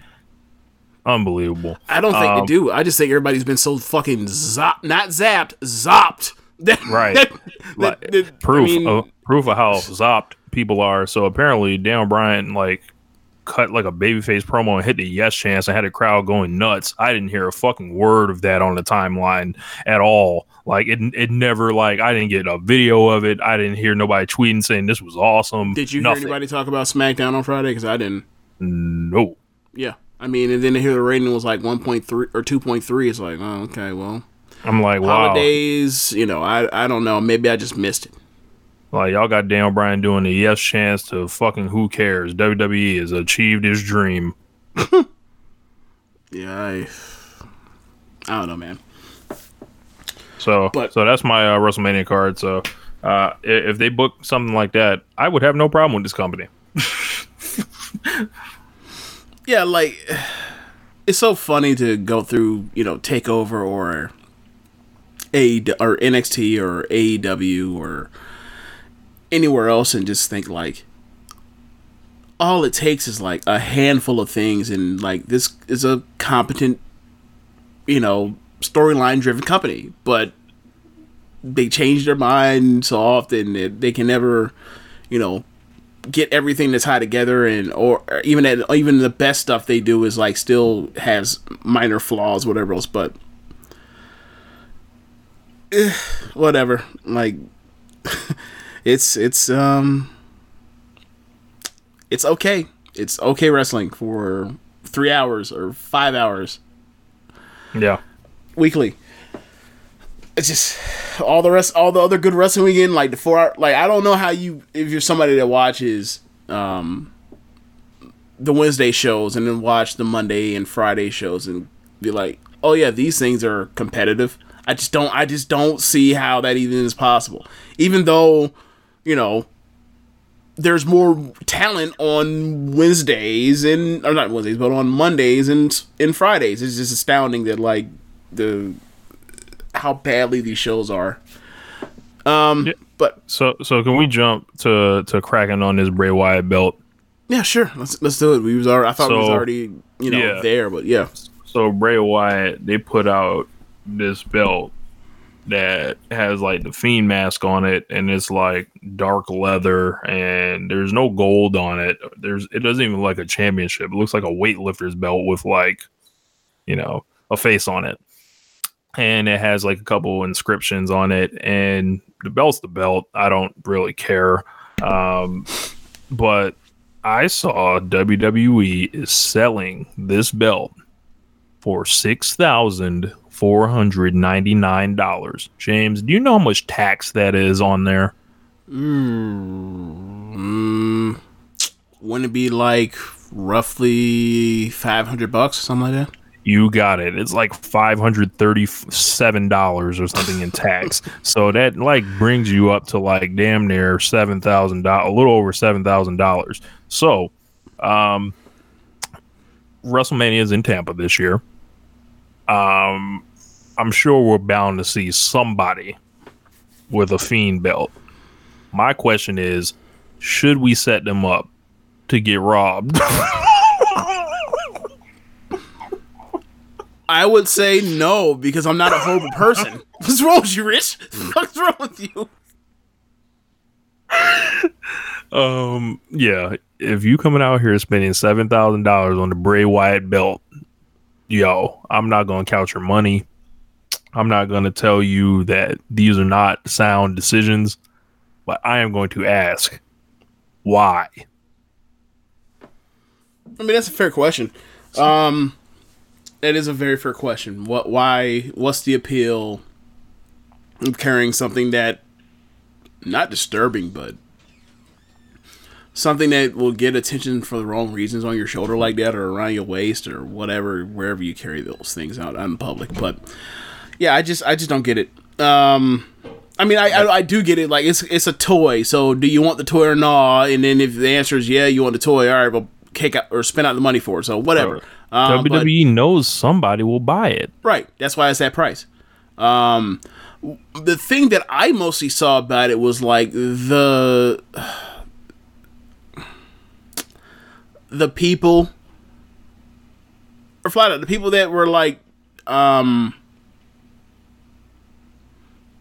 Unbelievable. I don't think Um, they do. I just think everybody's been so fucking zopped, not zapped, zopped. That, Right. that- Like, that- that- I proof mean, of proof of how zopped people are. So apparently, Dan Bryan like cut like a babyface promo and hit the yes chance and had a crowd going nuts. I didn't hear a fucking word of that on the timeline at all. Like it, it never like I didn't get a video of it. I didn't hear nobody tweeting saying this was awesome. Did you Nothing. hear anybody talk about SmackDown on Friday? Because I didn't. No. Yeah, I mean, and then to hear the rating was like 1.3 or 2.3. It's like, oh, okay, well, I'm like, wow. holidays. You know, I I don't know. Maybe I just missed it. Like y'all got Daniel Bryan doing the yes chance to fucking who cares. WWE has achieved his dream. Yeah, I, I don't know, man. So But- so that's my uh, WrestleMania card. So uh, if they book something like that, I would have no problem with this company. Yeah, like it's so funny to go through, you know, Takeover or A or NXT or AEW or anywhere else and just think like all it takes is like a handful of things and like this is a competent you know storyline driven company. But they change their mind so often that they can never you know get everything to tie together and or, even at, even the best stuff they do is like still has minor flaws whatever else. But eh, whatever. Like it's it's um it's okay it's okay wrestling for three hours or five hours Yeah. weekly. It's just all the rest, all the other good wrestling weekend, like the four hour. Like I don't know how you, if you're somebody that watches um the Wednesday shows and then watch the Monday and Friday shows and be like, oh yeah, these things are competitive. I just don't, I just don't see how that even is possible. Even though, you know, there's more talent on Wednesdays and or not Wednesdays, but on Mondays and and Fridays. It's just astounding that like the how badly these shows are. Um, Yeah. but So so can we jump to to cracking on this Bray Wyatt belt? yeah, sure. Let's let's do it. We was already, I thought we was already you know yeah. there, but yeah, So Bray Wyatt, they put out this belt that has like the fiend mask on it and it's like dark leather and there's no gold on it. There's it doesn't even look like a championship. It looks like a weightlifter's belt with like, you know, a face on it. And it has like a couple inscriptions on it and the belt's the belt. I don't really care. Um but I saw WWE is selling this belt for six thousand four hundred ninety nine dollars. James, do you know how much tax that is on there? mm, wouldn't it be like roughly five hundred bucks or something like that? You got it. It's like five hundred thirty seven dollars or something in tax. so that like brings you up to like damn near seven thousand dollars, a little over seven thousand dollars. So, um, WrestleMania is in Tampa this year. Um, I'm sure we're bound to see somebody with a fiend belt. My question is, should we set them up to get robbed? I would say no because I'm not a horrible person. What's wrong with you, Rich? What's wrong with you? Um, yeah, if you coming out here spending seven thousand dollars on the Bray Wyatt belt, yo, I'm not gonna count your money. I'm not gonna tell you that these are not sound decisions, but I am going to ask why. I mean, that's a fair question. Um, that is a very fair question. What? Why? What's the appeal of carrying something that not disturbing, but something that will get attention for the wrong reasons on your shoulder like that, or around your waist, or whatever, wherever you carry those things out in public. But yeah, I just I just don't get it. Um, I mean, I, I I do get it. Like it's it's a toy. So do you want the toy or not? And then if the answer is yeah, you want the toy. All right, well, kick out or spend out the money for it. So whatever. Um, but- WWE knows somebody will buy it. Right. That's why it's that price. Um, the thing that I mostly saw about it was like the the people, or flat out the people that were like, um,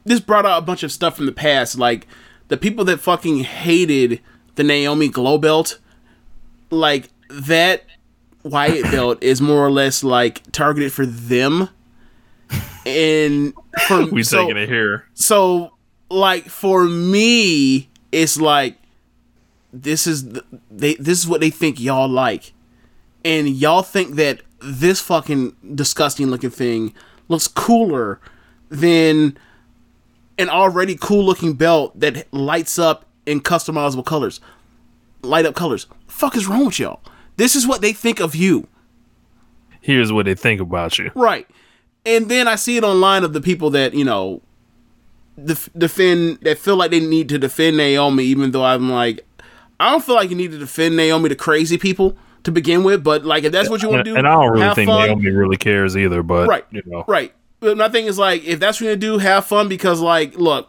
this brought out a bunch of stuff from the past, like the people that fucking hated the Naomi Glow belt, like that Wyatt belt is more or less like targeted for them. And for We so, taking it here. so like for me, it's like this is th- they this is what they think y'all like, and y'all think that this fucking disgusting looking thing looks cooler than an already cool looking belt that lights up in customizable colors, light up colors. Fuck is wrong with y'all? This is what they think of you. Here's what they think about you. Right. And then I see it online of the people that, you know, def- defend, that feel like they need to defend Naomi, even though I'm like, I don't feel like you need to defend Naomi to crazy people to begin with, but like, if that's what you want to do, and I don't really think fun. Naomi really cares either. But Right. you know, Right. But my thing is like, if that's what you want to do, have fun because like, look,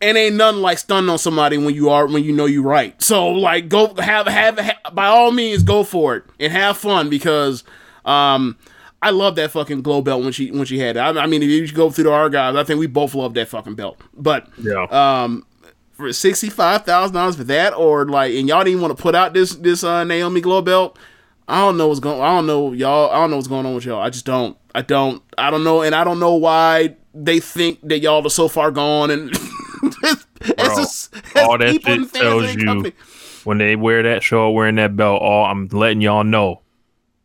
it ain't nothing like stunning on somebody when you are when you know you're right. So like, go have have, ha by all means go for it and have fun because um. I love that fucking glow belt when she when she had it. I, I mean, if you go through the archives, I think we both love that fucking belt. But yeah. um, for sixty five thousand dollars for that, or like, and y'all didn't even want to put out this this uh, Naomi glow belt. I don't know what's going. I don't know y'all. I don't know what's going on with y'all. I just don't. I don't. I don't know, and I don't know why they think that y'all are so far gone. And it's, it's Bro, just, it's all that shit tells you company. when they wear that show wearing that belt. All I'm letting y'all know.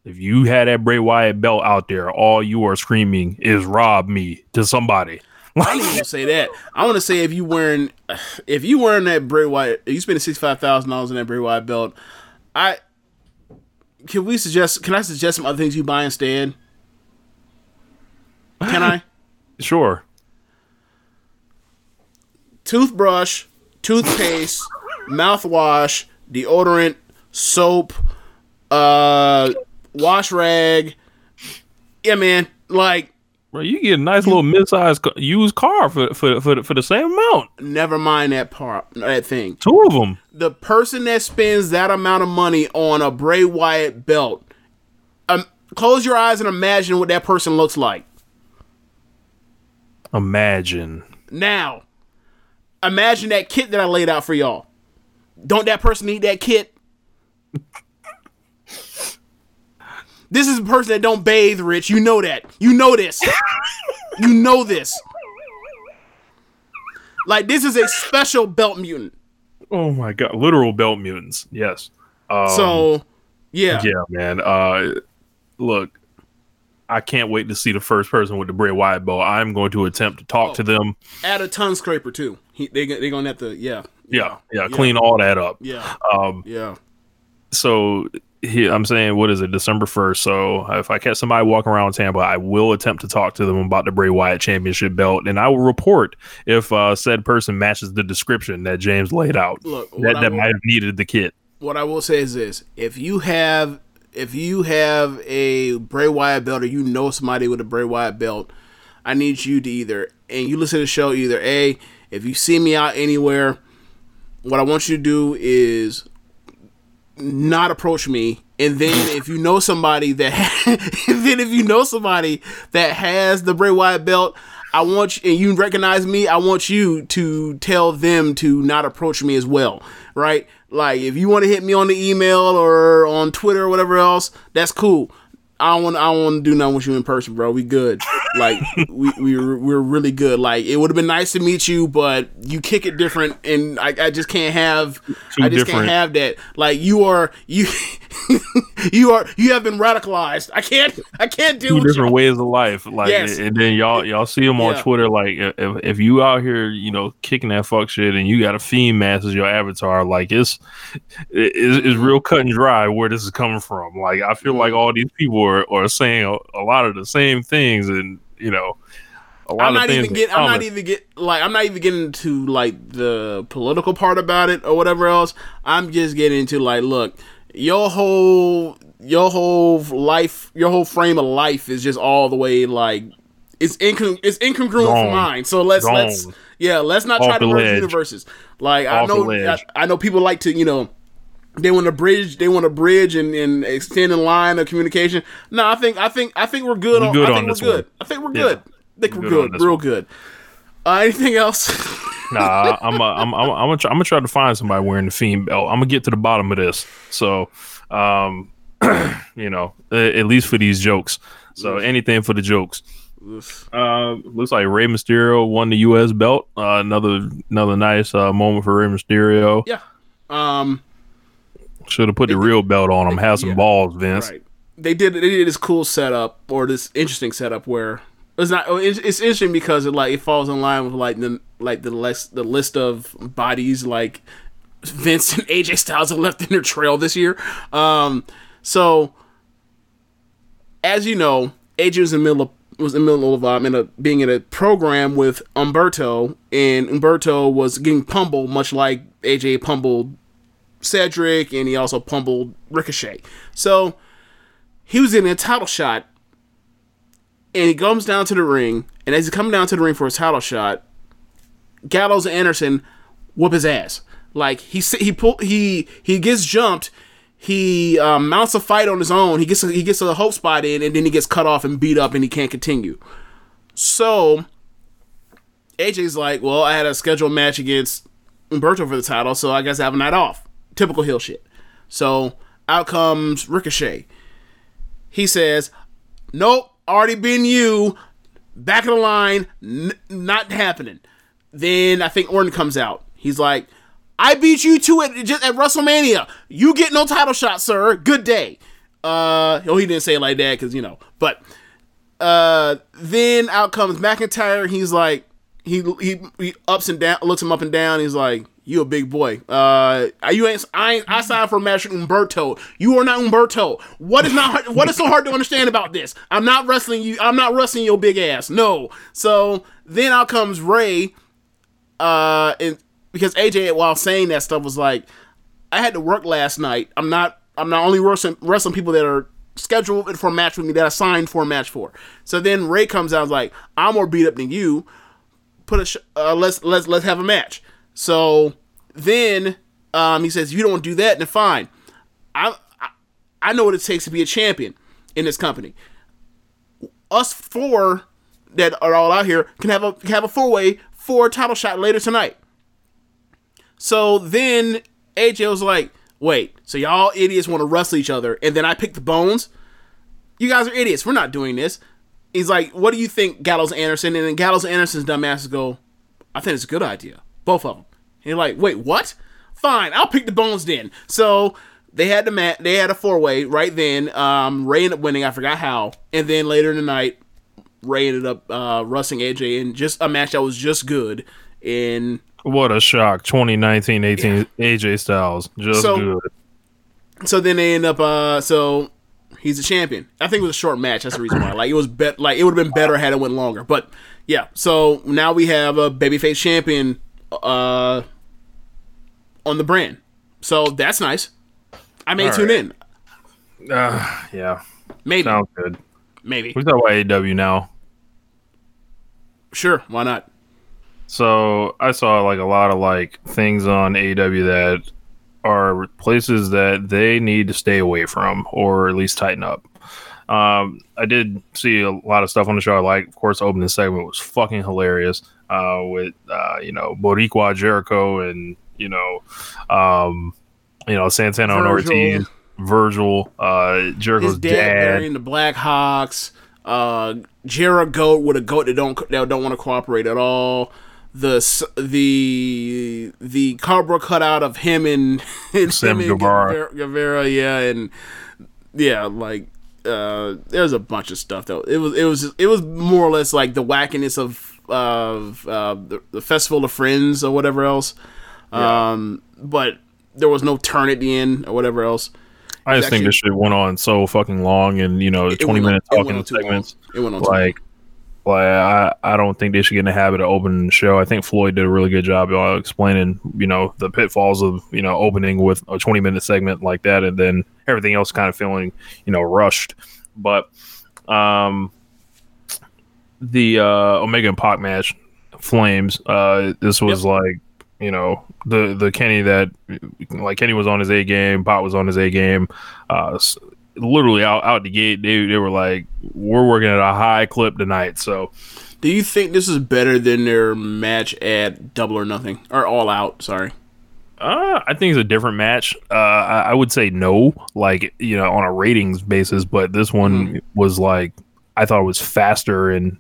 If you had that Bray Wyatt belt out there, all you are screaming is "rob me" to somebody. I don't even want to say that. I want to say if you wearing, if you wearing that Bray Wyatt, you spending sixty five thousand dollars on that Bray Wyatt belt, I can we suggest? Can I suggest some other things you buy instead? Can I? Sure. Toothbrush, toothpaste, mouthwash, deodorant, soap, uh, wash rag. Yeah, man. Like, Bro, you get a nice little mid-sized used car for for for, for the same amount. never mind that part, that thing. Two of them. the person that spends that amount of money on a Bray Wyatt belt, um, close your eyes and imagine what that person looks like. Imagine. Now, imagine that kit that I laid out for y'all. Don't that person need that kit? This is a person that don't bathe, Rich. You know that. You know this. you know this. Like this is a special belt mutant. Oh my god, literal belt mutants. Yes. Um, So, yeah. yeah, man. Uh, look, I can't wait to see the first person with the Bray Wyatt bow. I'm going to attempt to talk to them. Add a tongue scraper too. He, they they're gonna have to yeah Yeah, yeah, clean all that up. yeah Um, yeah. So he, I'm saying, what is it, December 1st? So if I catch somebody walking around Tampa, I will attempt to talk to them about the Bray Wyatt Championship belt, and I will report if uh, said person matches the description that James laid out. Look, that I that will- might have needed the kit. What I will say is this: if you have if you have a Bray Wyatt belt or you know somebody with a Bray Wyatt belt, I need you to either and you listen to the show either a if you see me out anywhere, what I want you to do is not approach me. And then if you know somebody that, then if you know somebody that has the Bray Wyatt belt, I want you, and you recognize me, I want you to tell them to not approach me as well, right? Like if you want to hit me on the email or on Twitter or whatever else, that's cool. I don't want I don't want to do nothing with you in person, bro. We good. Like we we we're, really good. Like it would have been nice to meet you, but you kick it different, and I, I just can't have I just different. can't have that. Like you are you you are you have been radicalized. I can't I can't do different you. ways of life, like, Yes. and then y'all y'all see them on Yeah. Twitter. Like, if, if you out here, you know, kicking that fuck shit, and you got a fiend mask as your avatar, like it's it's, it's real cut and dry where this is coming from. Like, I feel mm-hmm. like all these people are, are saying a, a lot of the same things, and you know, a lot I'm of not things. even get. I'm not even get like. I'm not even getting to like the political part about it or whatever else. I'm just getting into like, look, your whole your whole life, your whole frame of life is just all the way like it's incon- it's incongruent Gone. for mine. So let's let's yeah, let's not Off try to merge ledge. universes. Like I Off the know I. I know people like to you know they want to bridge they want to bridge and, and extend a line of communication. No, I think I think I think we're good We're on good I think on we're this good. one. I think we're Yeah. good. I think We're we're good good, real one. good. Uh, anything else? Nah, I'm uh, I'm I'm I'm gonna try, I'm gonna try to find somebody wearing the fiend belt. I'm gonna get to the bottom of this. So, um, you know, at least for these jokes. So anything for the jokes. Uh, looks like Rey Mysterio won the U.S. belt. Uh, another another nice uh, moment for Rey Mysterio. yeah. Um. Should have put the real belt on him. Have some Yeah. balls, Vince. Right. They did. They did this cool setup or this interesting setup where it's not. oh, It's, it's interesting because it like it falls in line with like the like the list the list of bodies like Vince and AJ Styles have left in their trail this year. Um. So as you know, AJ was in the middle of was in the middle of um, in a being in a program with Humberto, and Humberto was getting pummeled, much like AJ pummeled Cedric, and he also pummeled Ricochet. So he was in a title shot, and he comes down to the ring, and as he's coming down to the ring for his title shot, Gallows and Anderson whoop his ass. Like he he pull he he gets jumped. He um, mounts a fight on his own. He gets a, he gets a hope spot in, and then he gets cut off and beat up, and he can't continue. So AJ's like, well, I had a scheduled match against Humberto for the title, so I guess I have a night off. Typical heel shit. So out comes Ricochet. He says, nope, already been you. Back of the line, n- not happening. Then I think Orton comes out. He's like, I beat you to it just at WrestleMania. You get no title shot, sir. Good day. Uh, oh, he didn't say it like that because you know, but uh, then out comes McIntyre. He's like, he he he ups and down, looks him up and down. He's like, "You a big boy. Uh, you ain't I ain't, I signed for with Humberto. You are not Humberto. What is not hard, what is so hard to understand about this? I'm not wrestling you. I'm not wrestling your big ass. No. So then out comes Rey. Uh, and because AJ while saying that stuff was like, I had to work last night. I'm not. I'm not only wrestling wrestling people that are scheduled for a match with me that I signed for a match for. So then Rey comes out like, I'm more beat up than you. Put a sh- uh, let's let's let's have a match. So then um, he says, you don't do that, then fine. I, I I know what it takes to be a champion in this company. Us four that are all out here can have a can have a four way for a title shot later tonight. So then AJ was like, wait, so y'all idiots want to wrestle each other, and then I pick the bones? You guys are idiots. We're not doing this. He's like, what do you think, Gallows Anderson? And then Gallows Anderson's dumbasses go, I think it's a good idea. Both of them. And you're like, wait, what? Fine, I'll pick the bones then. So they had the mat. They had a four way right then. Um, Rey ended up winning. I forgot how. And then later in the night, Rey ended up uh, wrestling AJ in just a match that was just good. In What a shock! 2019, 18 AJ Styles, just So- good. so then they end up. Uh, so he's a champion. I think it was a short match. That's the reason why. Like it was bet. Like it would have been better had it went longer. But yeah. So now we have a babyface champion. Uh, on the brand. So that's nice. I may All tune right. in. Uh, yeah, Maybe. sounds good. Maybe. We talk about AEW now. Sure. Why not? So I saw like a lot of like things on AEW that are places that they need to stay away from or at least tighten up. Um, I did see a lot of stuff on the show. I like, of course, the opening segment was fucking hilarious. Uh, with uh, you know Boricua Jericho and you know, um, you know Santana and Virgil. Ortiz, Virgil, uh, Jericho's His dad, dad. burying the Blackhawks. Uh, Jericho goat with a goat that don't that don't want to cooperate at all. The s- the the cardboard cutout of him and, and Sam him and Guevara. Guevara, Guevara, yeah, and yeah, like uh, there's a bunch of stuff though. It was it was it was more or less like the wackiness of of uh, the, the festival of friends or whatever else. Um, but there was no turn at the end or whatever else. I just It's think this shit went on so fucking long, and you know, It twenty went on- minute it talking segments. It went on like, Like I, I don't think they should get in the habit of opening the show. I think Floyd did a really good job uh, explaining, you know, the pitfalls of you know opening with a twenty minute segment like that, and then everything else kind of feeling, you know, rushed. But um, the uh, Omega and Pac match, Flames. Uh, this was like you know the the Kenny that like Kenny was on his A game, Pac was on his A game. Uh, literally out out the gate, they they were like, we're working at a high clip tonight. So Do you think this is better than their match at Double or Nothing or All Out? Sorry. Uh, I think it's a different match. Uh, I, I would say no, like you know, on a ratings basis. But this one was like, I thought it was faster, and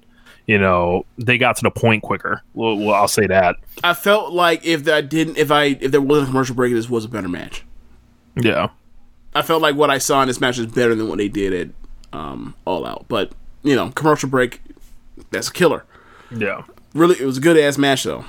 you know, they got to the point quicker. Well, well I'll say that. I felt like if I didn't, if I if there wasn't a commercial break, this was a better match. Yeah, I felt like what I saw in this match is better than what they did at um, All Out. But you know, commercial break, that's a killer. yeah. Really, it was a good ass match though.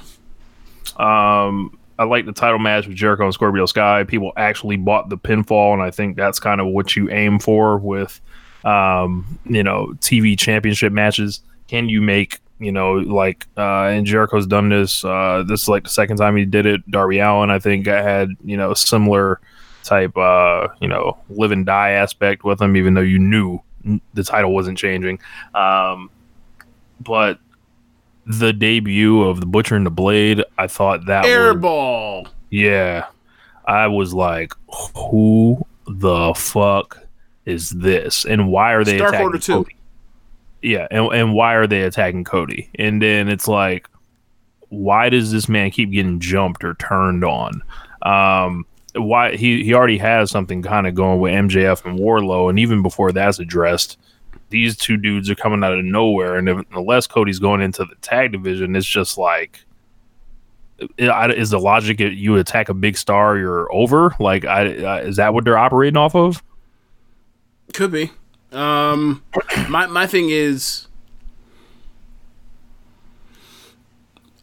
Um, I like the title match with Jericho and Scorpio Sky. People actually bought the pinfall, and I think that's kind of what you aim for with, um, you know, TV championship matches. Can you make, you know, like, uh, and Jericho's done this. Uh, this is like the second time he did it. Darby Allin, I think, had you know similar type, uh, you know, live and die aspect with him, even though you knew the title wasn't changing. Um, but the debut of the Butcher and the Blade, I thought that was, Airball. yeah, I was like, who the fuck is this, and why are they Dark attacking 2. Cody? Yeah, and and why are they attacking Cody? And then it's like, why does this man keep getting jumped or turned on? Um, why he he already has something kind of going with MJF and Wardlow, and even before that's addressed, these two dudes are coming out of nowhere, and if, unless Cody's going into the tag division, it's just like. Is the logic that you attack a big star, you're over? Like, I, I is that what they're operating off of? Could be. Um, my my thing is,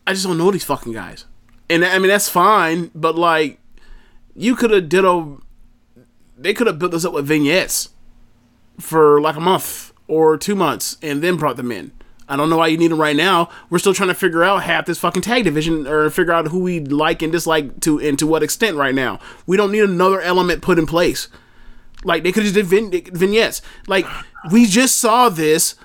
I just don't know these fucking guys, and I mean that's fine. But like, you could have did a, they could have built this up with vignettes for like a month or two months, and then brought them in. I don't know why you need them right now. We're still trying to figure out half this fucking tag division, or figure out who we like and dislike to, and to what extent. Right now, we don't need another element put in place. Like they could have just did vignettes. Like we just saw this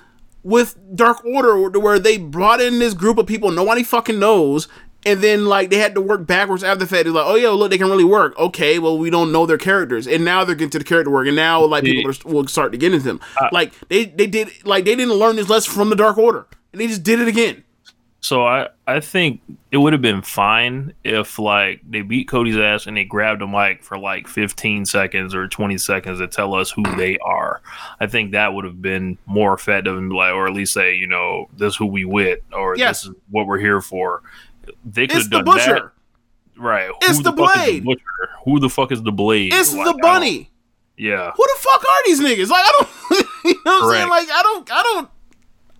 with Dark Order, where they brought in this group of people nobody fucking knows, and then like they had to work backwards after the fact. It's like, oh yeah, look, they can really work. Okay, well we don't know their characters, and now they're getting to the character work, and now like people are, will start to get into them. like they they did like they didn't learn this lesson from the Dark Order, and they just did it again. So I, I think it would have been fine if like they beat Cody's ass and they grabbed a mic for like 15 seconds or 20 seconds to tell us who they are. I think that would have been more effective and like, or at least say, you know, this is who we with, or Yes. this is what we're here for. They could It's have the Butcher. that. Right. It's Who the is Blade. Butcher? Who the fuck is the blade? It's Like, the bunny. Yeah. Who the fuck are these niggas? Like I don't, you know what I'm saying? Like I don't, I don't,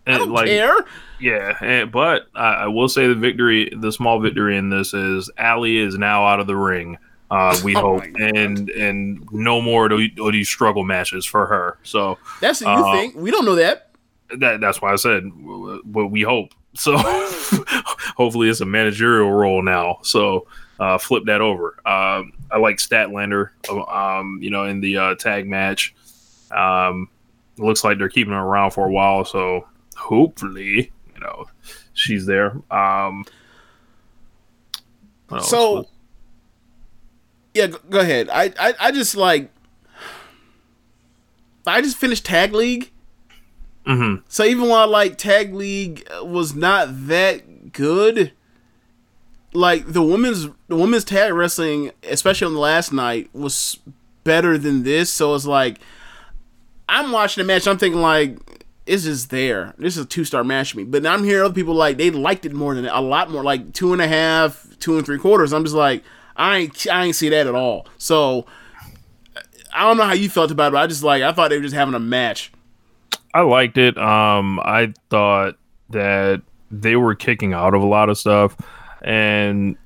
I don't like, care. Yeah, and, but I, I will say the victory, the small victory in this is Ali is now out of the ring. Uh, we Oh hope, and and no more of these- these struggle matches for her. So That's what you Uh, think. We don't know that. that that's why I said, but we hope. So hopefully it's a managerial role now. So uh, flip that over. Um, I like Statlander, um, you know, in the uh, tag match. Um, looks like they're keeping her around for a while. So hopefully, you know, she's there. Um, So, yeah, go, go ahead. I, I, I just like, I just finished Tag League. Mhm. So even while like Tag League was not that good, like the women's the women's tag wrestling, especially on the last night, was better than this. So it's like, I'm watching the match. I'm thinking like. It's just there. This is a two star match to me. But I'm hearing other people like they liked it more than a lot more, like two and a half, two and three quarters. I'm just like, I ain't I ain't see that at all. So I don't know how you felt about it. But I just like I thought they were just having a match. I liked it. Um, I thought that they were kicking out of a lot of stuff, and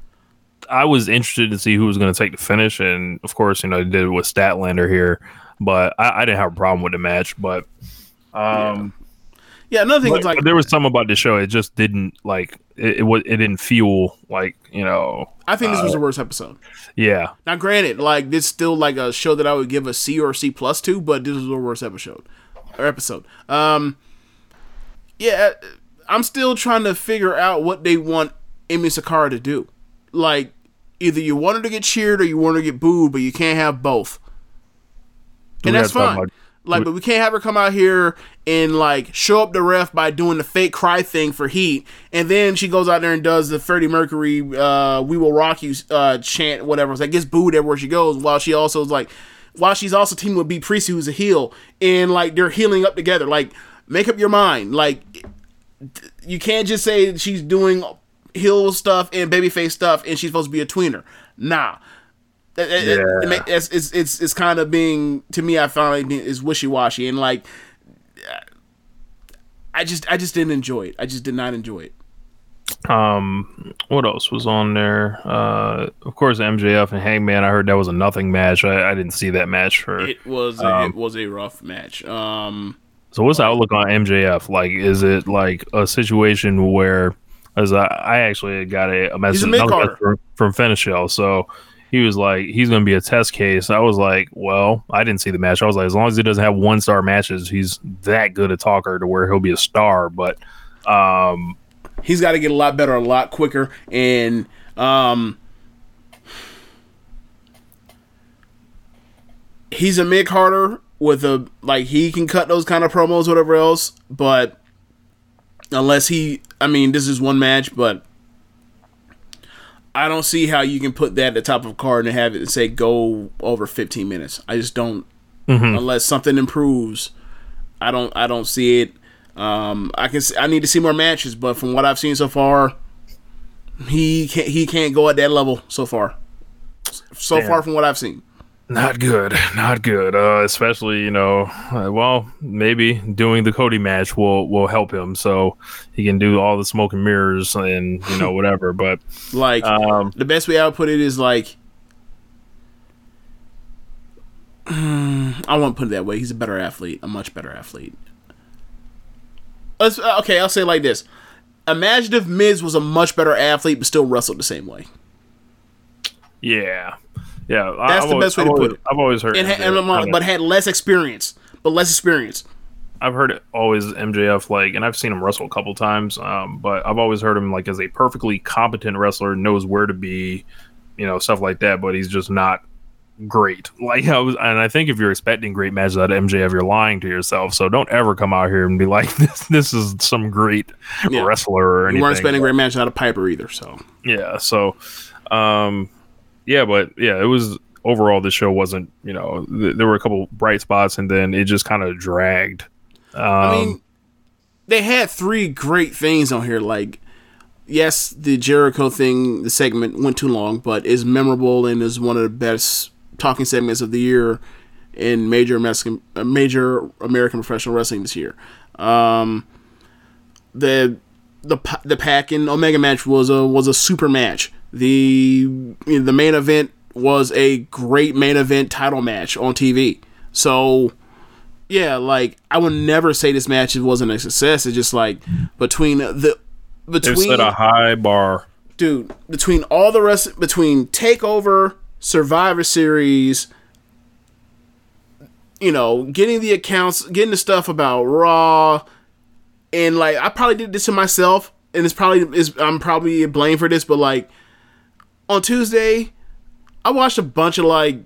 I was interested to see who was going to take the finish. And of course, you know, they did it with Statlander here, but I, I didn't have a problem with the match. But um, Yeah, another thing like but there was some about the show. It just didn't like it. It, was, it didn't feel like you know. I think this was uh, the worst episode. Yeah, Now, granted, like this still like a show that I would give a C or C plus to, but this was the worst episode or episode. Um, yeah, I'm still trying to figure out what they want Emi Sakura to do. Like, either you want her to get cheered or you want her to get booed, but you can't have both. And that's fine. about- Like, but we can't have her come out here and like show up the ref by doing the fake cry thing for heat, and then she goes out there and does the Freddie Mercury uh, "We Will Rock You" uh, chant, whatever. It's like gets booed everywhere she goes, while she also is like, while she's also teaming with Bea Priestley, who's a heel, and like they're healing up together. Like, make up your mind. Like, you can't just say she's doing heel stuff and babyface stuff, and she's supposed to be a tweener. Nah. Yeah. it ma- it's, it's it's it's kind of being to me. I found like is wishy washy and like I just I just didn't enjoy it. I just did not enjoy it. Um, what else was on there? Uh, of course, MJF and Hangman. I heard that was a nothing match. I, I didn't see that match for. It was a, Um, it was a rough match. Um, So what's the outlook on MJF? Like, is it like a situation where, as I, I actually got a, a message, a message from, from Finichel. So he was like, he's going to be a test case. I was like, well, I didn't see the match. I was like, as long as he doesn't have one star matches, he's that good a talker to where he'll be a star. But um, he's got to get a lot better, a lot quicker, and um, he's a mid carder with a like he can cut those kind of promos, whatever else. But unless he, I mean, this is one match, but I don't see how you can put that at the top of a card and have it and say go over 15 minutes. I just don't. Unless something improves, I don't. I don't see it. Um, I can. I need to see more matches, but from what I've seen so far, he can't. He can't go at that level so far. So Damn. far from what I've seen. Not good, not good. Uh, especially you know, uh, well, maybe doing the Cody match will will help him, so he can do all the smoke and mirrors and you know whatever. But Like um, the best way I would put it is like. I won't put it that way. He's a better athlete, a much better athlete. Let's, uh, okay, I'll say it like this: Imagine if Miz was a much better athlete, but still wrestled the same way. yeah, yeah, That's I've the always- best way I've to put always- it. I've always heard, And, MJF and, kinda- but had less experience, but less experience. I've heard it always MJF like, and I've seen him wrestle a couple times. Um, but I've always heard him like as a perfectly competent wrestler, knows where to be, you know, stuff like that. But he's just not great. Like I was, and I think if you're expecting great matches out of MJF, you're lying to yourself. So don't ever come out here and be like, this, this is some great Yeah. wrestler or You weren't spending great matches out of Piper either, so Yeah. So, um, yeah, but yeah, it was overall the show wasn't. You know, th- there were a couple bright spots, and then it just kind of dragged. Um, I mean, they had three great things on here. Like, yes, the Jericho thing, the segment went too long, but is memorable and is one of the best talking segments of the year in major Mexican, major American professional wrestling this year. Um, the the the Pac and Omega match was a was a super match. The the main event was a great main event title match on TV. So yeah, like I would never say this match wasn't a success. It's just like between the They between set a high bar. dude between all the rest between Takeover, Survivor Series, you know, getting the accounts, getting the stuff about Raw, and like I probably did this to myself, and it's probably is I'm probably blamed for this, but like on Tuesday, I watched a bunch of like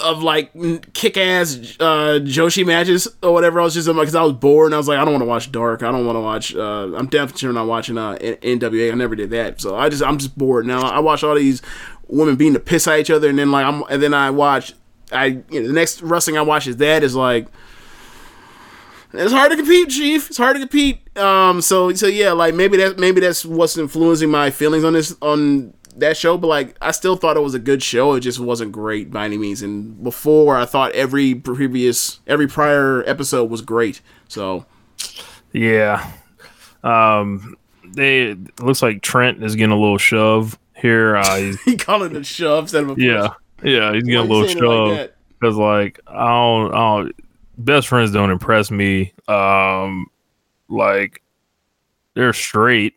of like kick ass uh, Joshi matches or whatever. I was just because I was bored and I was like, I don't want to watch Dark. I don't want to watch. Uh, I'm definitely not watching uh, NWA. I never did that, so I just I'm just bored now. I watch all these women beating the piss out of each other, and then like I'm and then I watch. I you know, the next wrestling I watch is that is like. It's hard to compete, Chief. It's hard to compete. Um, so so yeah, like maybe that maybe that's what's influencing my feelings on this on that show. But like, I still thought it was a good show. It just wasn't great by any means. And before, I thought every previous every prior episode was great. So Yeah. Um, they it looks like Trent is getting a little shove here. Uh, he's, he calling it a shove instead of a push. yeah, yeah, he's getting Why a little like shove because, like, I don't, I don't. Best friends don't impress me. Um, like they're straight.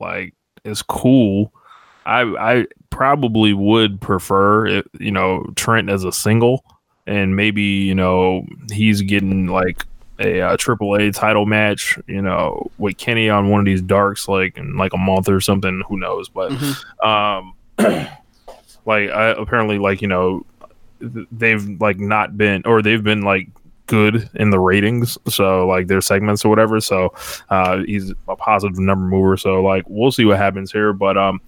Like it's cool. I I probably would prefer it, you know Trent as a single, and maybe you know he's getting like a uh, triple A title match, you know, with Kenny on one of these darks, like in like a month or something. Who knows? But um, like I apparently like you know they've like not been or they've been like good in the ratings so like their segments or whatever so uh he's a positive number mover so like we'll see what happens here but um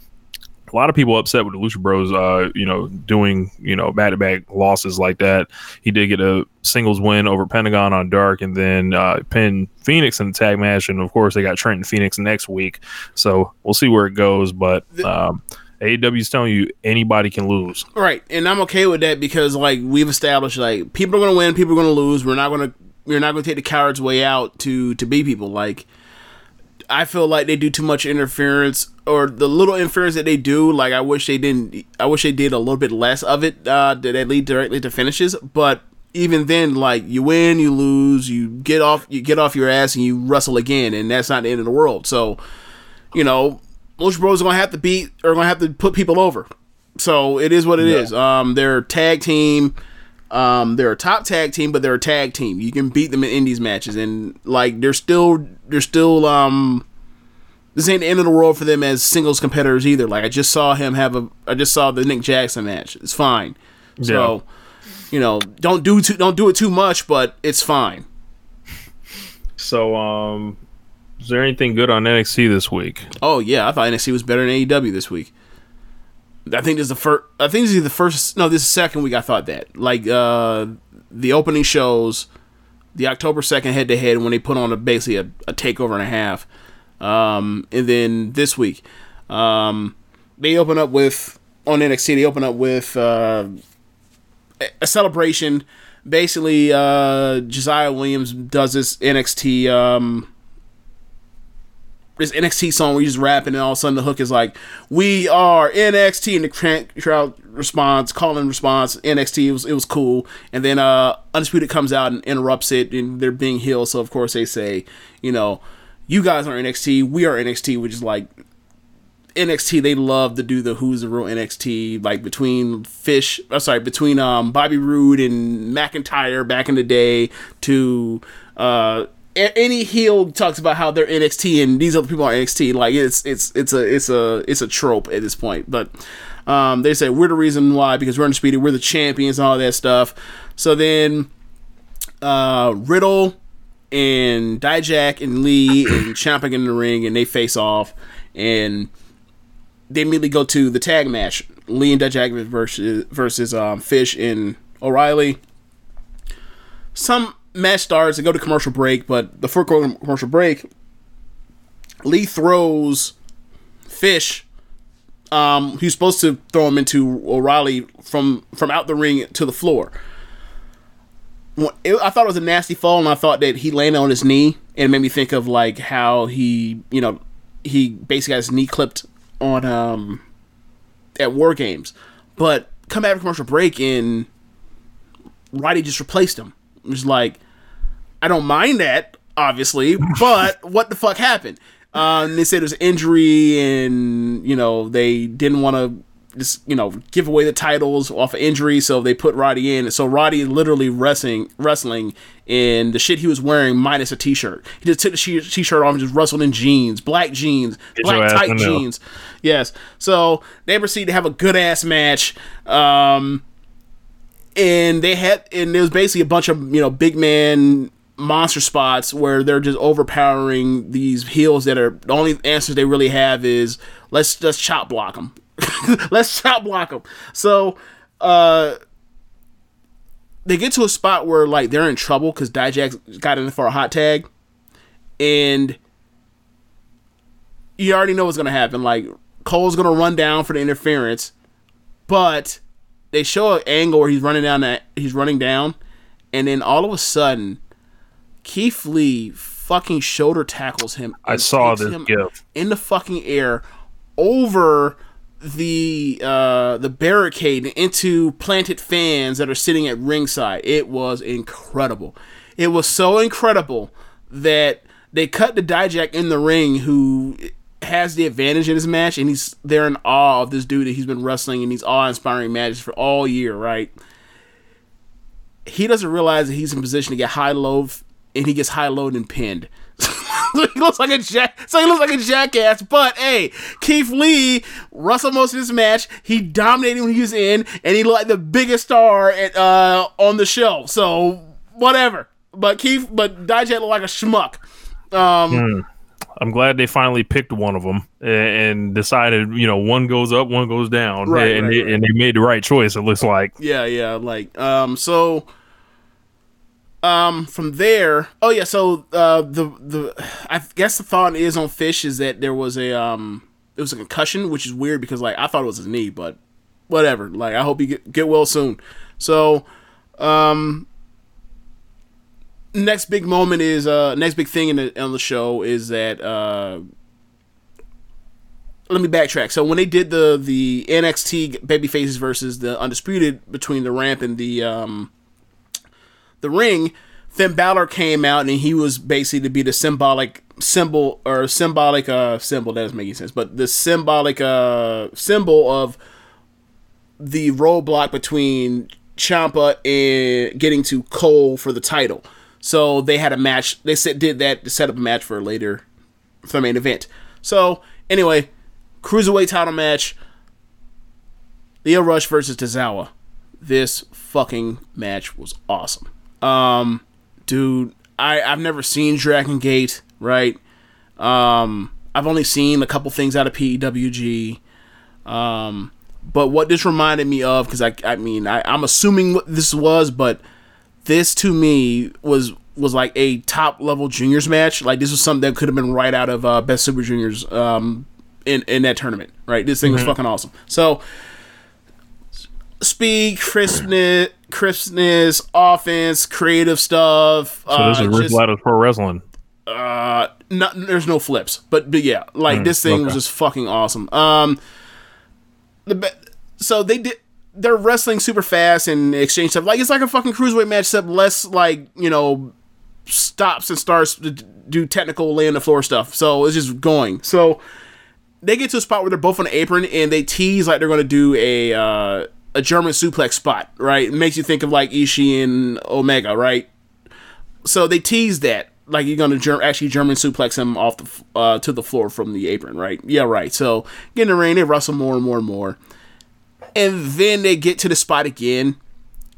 a lot of people upset with the Lucha Bros, uh, you know, doing you know back to back losses like that. He did get a singles win over Pentagon on Dark, and then uh, pinned Phoenix in the tag match, and of course they got Trent and Phoenix next week. So we'll see where it goes. But um, is telling you anybody can lose. Right, and I'm okay with that because like we've established, like people are to win, people are to lose. We're not to we're not to take the coward's way out to to beat people. Like I feel like they do too much interference, or the little interference that they do. Like I wish they didn't. I wish they did a little bit less of it. Uh, that lead directly to finishes. But even then, like you win, you lose, you get off, you get off your ass, and you wrestle again, and that's not the end of the world. So, you know, Lucha Bros are gonna have to beat, or gonna have to put people over. So it is what it is. Um, they're a tag team. Um, they're a top tag team, but they're a tag team. You can beat them in indies matches, and like they're still they're still um. This ain't the end of the world for them as singles competitors either. Like I just saw him have a, I just saw the Nick Jackson match. It's fine. So, you know, don't do too, don't do it too much, but it's fine. So, um, is there anything good on NXT this week? Oh yeah, I thought NXT was better than AEW this week. I think this is the first. I think this is the first. No, this is the second week. I thought that. Like uh, the opening shows, the October second head to head when they put on a basically a, a takeover and a half, um, and then this week, um, they open up with on NXT. They open up with uh, a- a celebration. Basically, uh, Josiah Williams does this NXT. Um, this NXT song where he's just rapping and all of a sudden the hook is like, "We are NXT," and the crowd responds, calling response, NXT. It was it was cool, and then uh, Undisputed comes out and interrupts it, and they're being healed. So of course they say, you know, you guys are NXT, we are NXT, which is like NXT. They love to do the Who's the Real NXT, like between Fish, uh, sorry, between um Bobby Roode and McIntyre back in the day to uh any heel talks about how they're NXT and these other people are NXT. Like it's it's it's a it's a it's a trope at this point. But um, they say we're the reason why because we're undisputed, we're the champions and all that stuff. So then uh, Riddle and Dijak and Lee and Ciampa get in the ring and they face off and they immediately go to the tag match. Lee and Dijak versus versus um, Fish and O'Reilly. Some match starts. They go to commercial break, but before going to commercial break, Lee throws Fish. Um, he's supposed to throw him into O'Reilly from from out the ring to the floor. I thought it was a nasty fall, and I thought that he landed on his knee, and it made me think of like how he, you know, he basically got his knee clipped on um at War Games. But come of commercial break, and Roddy just replaced him. It was like, I don't mind that, obviously, but what the fuck happened? And they said it was injury, and you know they didn't want to just you know give away the titles off of injury, so they put Roddy in. So Roddy is literally wrestling, wrestling in the shit he was wearing minus a t-shirt. He just took the t-shirt off and just wrestled in jeans, black jeans, Get black tight jeans. Yes. So they proceed to have a good ass match. Um, and they had and there was basically a bunch of you know big man monster spots where they're just overpowering these heels that are the only answers they really have is let's just chop block them let's chop block them so uh they get to a spot where like they're in trouble because Dijak got in for a hot tag. And you already know what's gonna happen. Like Cole's gonna run down for the interference but they show an angle where he's running down that he's running down, and then all of a sudden, Keith Lee fucking shoulder tackles him. I saw this him gif. in the fucking air over the uh the barricade into planted fans that are sitting at ringside. It was incredible. It was so incredible that they cut the Dijak in the ring who has the advantage in his match and he's they're in awe of this dude that he's been wrestling in these awe-inspiring matches for all year, right? He doesn't realize that he's in position to get high low and he gets high low and pinned. he looks like a jack. So he looks like a jackass. But hey, Keith Lee wrestled most of this match. He dominated when he was in, and he looked like the biggest star at, uh, on the show. So whatever. But Keith, but Dijak looked like a schmuck. Um, I'm glad they finally picked one of them and decided, you know, one goes up, one goes down, Right, and right, they, right. and they made the right choice. It looks like. Yeah, yeah, like um so um from there, oh yeah, so uh the the I guess the thought is on Fish is that there was a um it was a concussion, which is weird because like I thought it was his knee, but whatever. Like I hope you get, get well soon. So um next big moment is uh next big thing in the on the show is that uh let me backtrack. So when they did the the NXT babyfaces versus the undisputed between the ramp and the um the ring, Finn Balor came out and he was basically to be the symbolic symbol or symbolic uh symbol that doesn't make any sense, but the symbolic uh symbol of the roadblock between Ciampa and getting to Cole for the title. So they had a match. They said did that to set up a match for later for the main event. So anyway, cruiserweight title match. Lio Rush versus Tozawa. This fucking match was awesome. Um, dude, I I've never seen Dragon Gate, right? Um, I've only seen a couple things out of PWG. Um, but what this reminded me of, because I I mean I, I'm assuming what this was, but this to me was was like a top level juniors match. Like this was something that could have been right out of uh, Best Super Juniors um, in in that tournament. Right, this thing was fucking awesome. So speed, crispness, crispness, offense, creative stuff. So this uh, is Rick Ladder's Pro Wrestling. uh, not, there's no flips, but but yeah, like this thing was just fucking awesome. Um, the so they did they're wrestling super fast and exchange stuff like it's like a fucking cruiserweight match, except less like you know stops and starts to do technical lay on the floor stuff. So it's just going. So they get to a spot where they're both on the apron and they tease like they're going to do a uh, a German suplex spot, right? It makes you think of like Ishii and Omega, right? So they tease that like you're going to ger- actually German suplex him off the f- uh, to the floor from the apron, right? Yeah, right. So get in the ring, they wrestle more and more and more, and then they get to the spot again.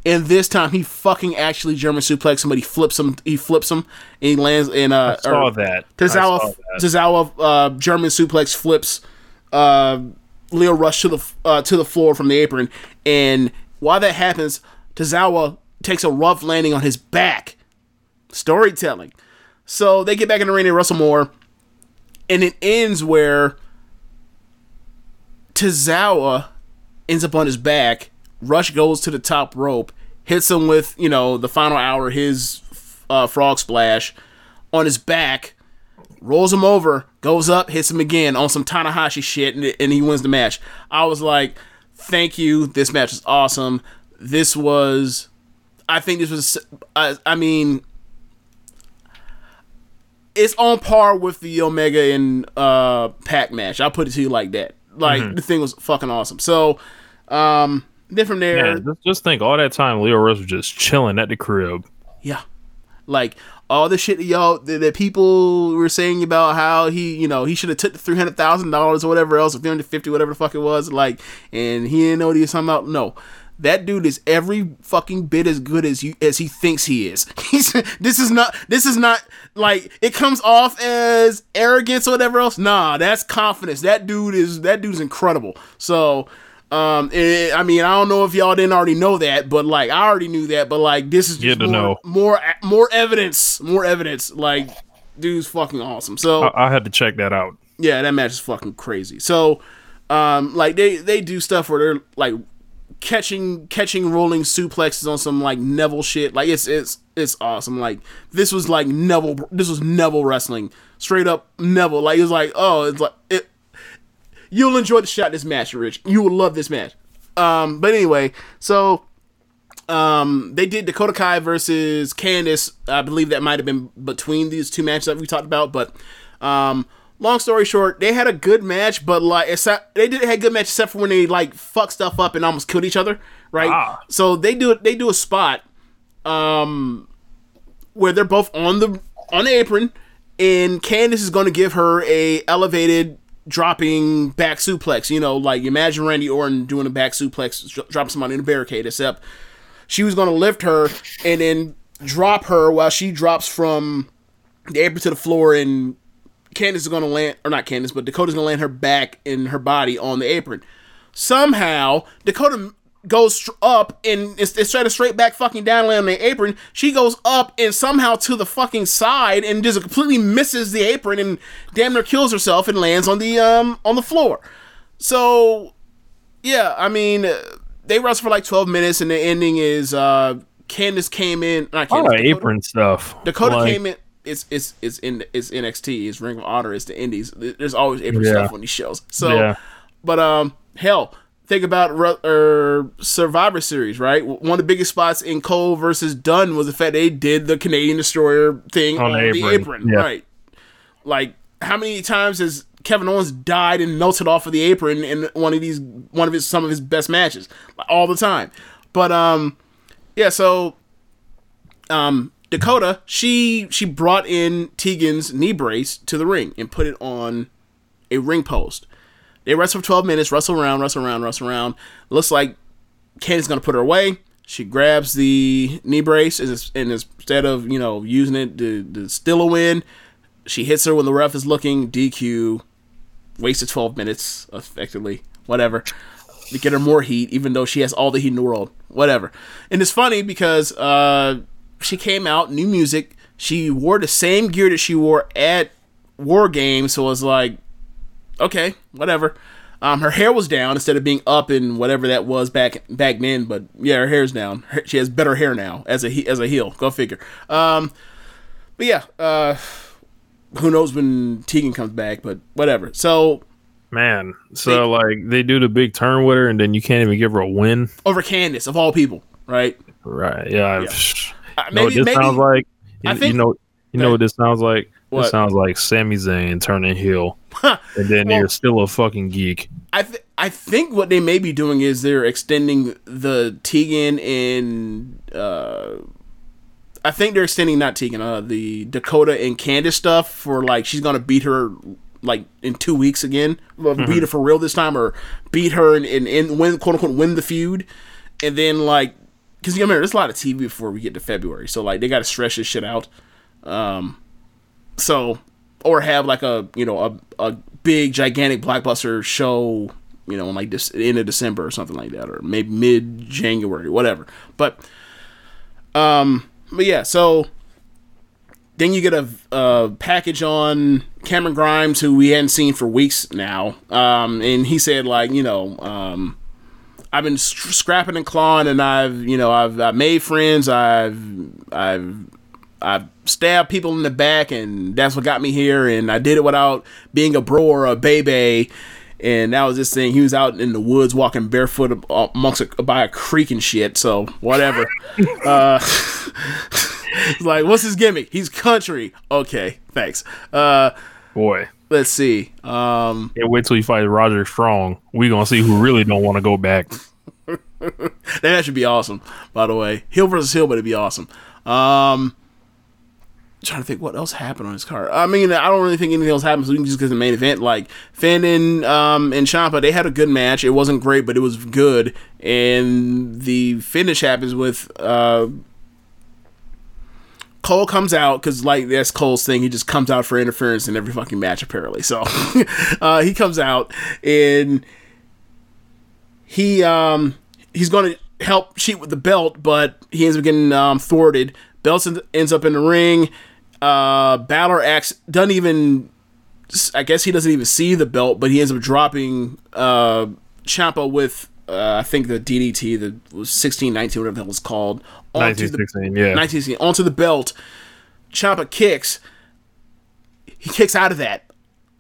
And this time he fucking actually German suplex somebody, flips him, he flips him, and he lands in uh I saw or- that. I Tozawa, saw that. Tozawa uh, German suplex flips uh, Lio Rush to the uh, to the floor from the apron, and while that happens, Tozawa takes a rough landing on his back. Storytelling. So they get back in the ring and wrestle more, and it ends where Tozawa ends up on his back. Rush goes to the top rope, hits him with you know the final hour, his uh, frog splash on his back rolls him over, goes up, hits him again on some Tanahashi shit, and, and he wins the match. I was like, thank you. This match is awesome. This was, I think this was, I, I mean, it's on par with the Omega and uh, Pac match. I'll put it to you like that. Like, the thing was fucking awesome. So, um, then from there, Yeah, just, just think all that time Lio Rush was just chilling at the crib. Yeah. Like all the shit that y'all that, that people were saying about how he, you know, he should have took the three hundred thousand dollars or whatever else, or three hundred fifty, whatever the fuck it was, like, and he didn't know what he was talking about. No. That dude is every fucking bit as good as you as he thinks he is. He's this is not this is not like it comes off as arrogance or whatever else. Nah, that's confidence. That dude is that dude's incredible. So um, eh, I mean, I don't know if y'all didn't already know that, but like I already knew that, but like this is just more, know. more more evidence, more evidence. Like, dude's fucking awesome. So I, I had to check that out. yeah, that match is fucking crazy. So, um, like they they do stuff where they're like catching catching rolling suplexes on some like Neville shit. Like it's it's it's awesome. Like this was like Neville. This was Neville wrestling. Straight up Neville. Like it's like oh it's like it. You'll enjoy the shot this match, Rich. You will love this match. Um, but anyway, so um, they did Dakota Kai versus Candice. I believe that might have been between these two matches that we talked about. But um, long story short, they had a good match, but like except, they did had good match except for when they like fuck stuff up and almost killed each other, right? Ah. So they do they do a spot um, where they're both on the on the apron, and Candice is going to give her a elevated dropping back suplex. You know, like imagine Randy Orton doing a back suplex, dro- dropping somebody in a barricade. Except she was going to lift her and then drop her while she drops from the apron to the floor, and Candice is going to land, or not Candice, but Dakota's going to land her back and her body on the apron. Somehow, Dakota goes up and it's- instead of straight back fucking down on the apron, she goes up and somehow to the fucking side and just completely misses the apron and damn near kills herself and lands on the um on the floor. So yeah, I mean they wrestled for like twelve minutes and the ending is uh Candice came in not A Candice, lot of Dakota- apron stuff. Dakota Like, came in. It's it's it's in it's NXT. It's Ring of Honor. It's the Indies. There's always apron Yeah. stuff on these shows. So, Yeah. but um, hell, think about Ru- er, Survivor Series, right? One of the biggest spots in Cole versus Dunn was the fact they did the Canadian Destroyer thing on, On the the apron. apron, Yeah. right? Like, how many times has Kevin Owens died and melted off of the apron in one of these one of his some of his best matches? All the time. But um, yeah. So um, Dakota, she she brought in Tegan's knee brace to the ring and put it on a ring post. They wrestle for 12 minutes, wrestle around, wrestle around, wrestle around. Looks like Candy's gonna put her away. She grabs the knee brace and, and instead of you know using it to, to steal a win, she hits her when the ref is looking. DQ, wasted 12 minutes effectively. Whatever to get her more heat, even though she has all the heat in the world. Whatever. And it's funny because uh, she came out, new music. She wore the same gear that she wore at War Games, so it was like, okay, whatever. Um, her hair was down instead of being up and whatever that was back back then. But yeah, her hair's down. Her- She has better hair now as a as a heel. Go figure. Um, but yeah, uh, who knows when Tegan comes back? But whatever. So Man, so like they do the big turn with her, and then you can't even give her a win. over Candice of all people, right? Right? Yeah. Uh, You know what this sounds like? You, I think- you know, you know what this sounds like? What? This sounds like Sami Zayn turning heel, and then Well- you're still a fucking geek. I th- I think what they may be doing is they're extending the Tegan and uh, I think they're extending not Tegan, uh, the Dakota and Candice stuff for like she's gonna beat her like in two weeks again, well, beat her for real this time, or beat her and, and, and win quote unquote win the feud, and then like because you remember there's a lot of TV before we get to February, so like they got to stretch this shit out. Um, so or have like a you know a, a big gigantic blockbuster show you know like this end of december or something like that or maybe mid january whatever. But um but yeah so then you get a, a package on Cameron Grimes, who we hadn't seen for weeks now, um, and he said like, you know, um, I've been scrapping and clawing, and I've, you know, I've, I've made friends, I've, I've I stabbed people in the back, and that's what got me here. And I did it without being a bro or a baby. And that was this thing. He was out in the woods walking barefoot amongst a, by a creek and shit. So whatever. uh, like, what's his gimmick? He's country. Okay, thanks. Uh, Boy, let's see. Um, and wait till you fight Roger Strong. We gonna see who really don't want to go back. that should be awesome. By the way, Hill versus Hill, but it'd be awesome. Um, trying to think what else happened on this card. I mean, I don't really think anything else happened. So we can just get to the main event. Like Finn and um and Ciampa, they had a good match. It wasn't great, but it was good. And the finish happens with uh. Cole comes out because like that's Cole's thing. He just comes out for interference in every fucking match apparently. So uh, he comes out and he um he's going to help cheat with the belt, but he ends up getting um, thwarted. Belt ends up in the ring. Uh, Balor acts doesn't even. I guess he doesn't even see the belt, but he ends up dropping uh, Ciampa with uh, I think the DDT, the was sixteen nineteen, whatever that was called, onto the 1916, yeah. 1916, onto the belt. Ciampa kicks. He kicks out of that.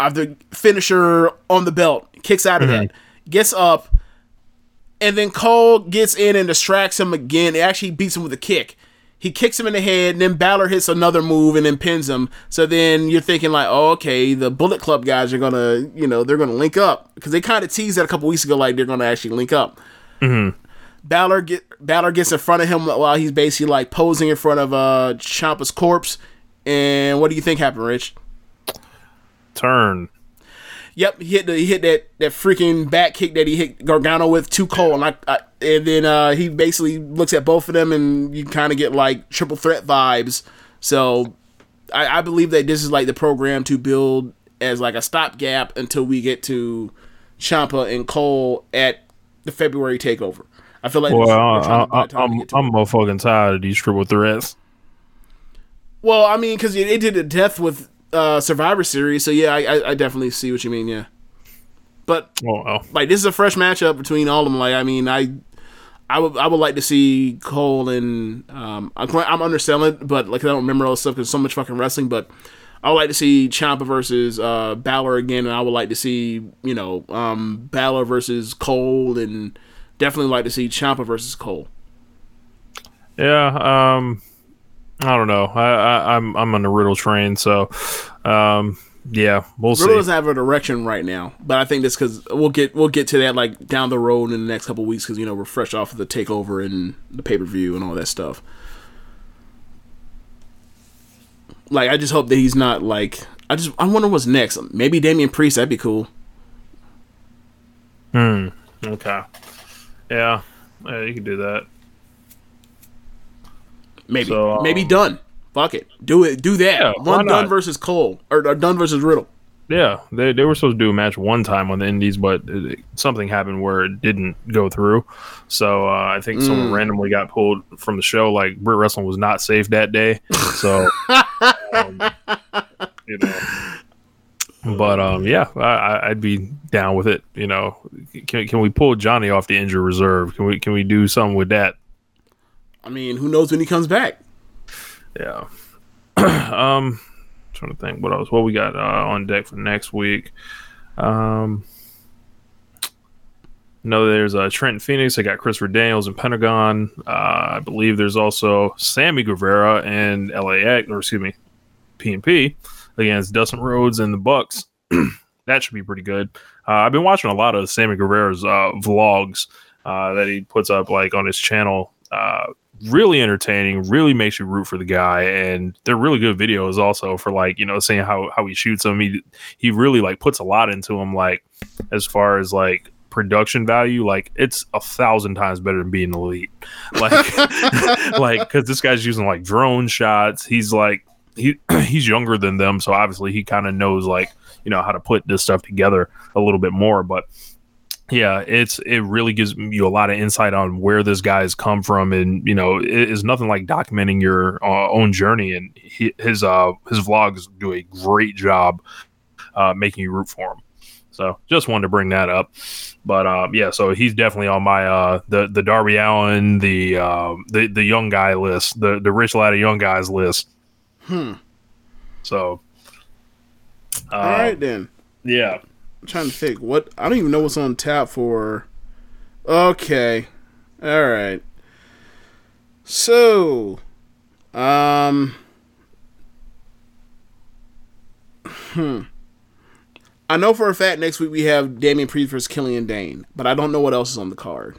Of the finisher on the belt, kicks out of that, gets up, and then Cole gets in and distracts him again. It actually beats him with a kick. He kicks him in the head, and then Balor hits another move and then pins him. So then you're thinking like, oh, okay, the Bullet Club guys are gonna, you know, they're gonna link up because they kind of teased that a couple weeks ago, like they're gonna actually link up. Balor get Balor gets in front of him while he's basically like posing in front of uh Ciampa's corpse. And what do you think happened, Rich? Turn. Yep, he hit the, he hit that that freaking back kick that he hit Gargano with too Cole, and I, I and then uh, he basically looks at both of them, and you kind of get like triple threat vibes. So I, I believe that this is like the program to build as like a stopgap until we get to Ciampa and Cole at the February takeover. I feel like Well, trying to I'm I'm it. motherfucking tired of these triple threats. Well, I mean, because it did a death with uh, Survivor Series, so yeah, I, I, definitely see what you mean. Yeah, but Oh well. like this is a fresh matchup between all of them. Like, I mean, I, I would, I would like to see Cole and um, I'm, I'm underselling it, but like I don't remember all the stuff because so much fucking wrestling. But I would like to see Ciampa versus uh, Balor again, and I would like to see you know um, Balor versus Cole, and definitely like to see Ciampa versus Cole. Yeah. Um. I don't know. I, I I'm I'm on the Riddle train, so um. Yeah, we'll Riddle see. doesn't have a direction right now, but I think that's because we'll get we'll get to that like down the road in the next couple weeks because you know we're fresh off of the takeover and the pay per view and all that stuff. Like I just hope that he's not like I just I wonder what's next. Maybe Damian Priest that'd be cool. Hmm. Okay. Yeah. Yeah, you can do that. Maybe So, um, maybe Dunn. Fuck it, do it. Do that. Yeah, One Dunn versus Cole or, or Dunn versus Riddle. Yeah, they they were supposed to do a match one time on the Indies, but it, something happened where it didn't go through. So uh, I think Mm. someone randomly got pulled from the show. Like Britt Wrestling was not safe that day, so um, you know. But um, yeah, I, I'd be down with it. You know, can can we pull Johnny off the injured reserve? Can we can we do something with that? I mean, who knows when he comes back? Yeah. um, trying to think what else. What we got uh, on deck for next week. Um, no, there's uh, Trent Phoenix. I got Christopher Daniels and Pentagon. Uh, I believe there's also Sammy Guevara and LAX, or excuse me, PNP against Dustin Rhodes and the Bucks. that should be pretty good. Uh, I've been watching a lot of Sammy Guevara's uh, vlogs uh, that he puts up like on his channel. Really entertaining. Really makes you root for the guy, and they're really good videos also for like you know seeing how how he shoots them. He he really like puts a lot into them. Like as far as like production value like it's a thousand times better than being elite like like because this guy's using like drone shots he's like he he's younger than them so obviously he kind of knows like you know how to put this stuff together a little bit more but yeah it's it really gives you a lot of insight on where this guy's come from and you know it is nothing like documenting your uh, own journey and he, his uh his vlogs do a great job uh making you root for him so just wanted to bring that up but um yeah so he's definitely on my uh the the Darby Allin the um the the young guy list the the rich lad of young guys list Hmm. so uh, All right then. yeah I'm trying to think what I don't even know what's on tap for. Okay, all right. So, um, hmm. I know for a fact next week we have Damian Priest versus Killian Dane, but I don't know what else is on the card.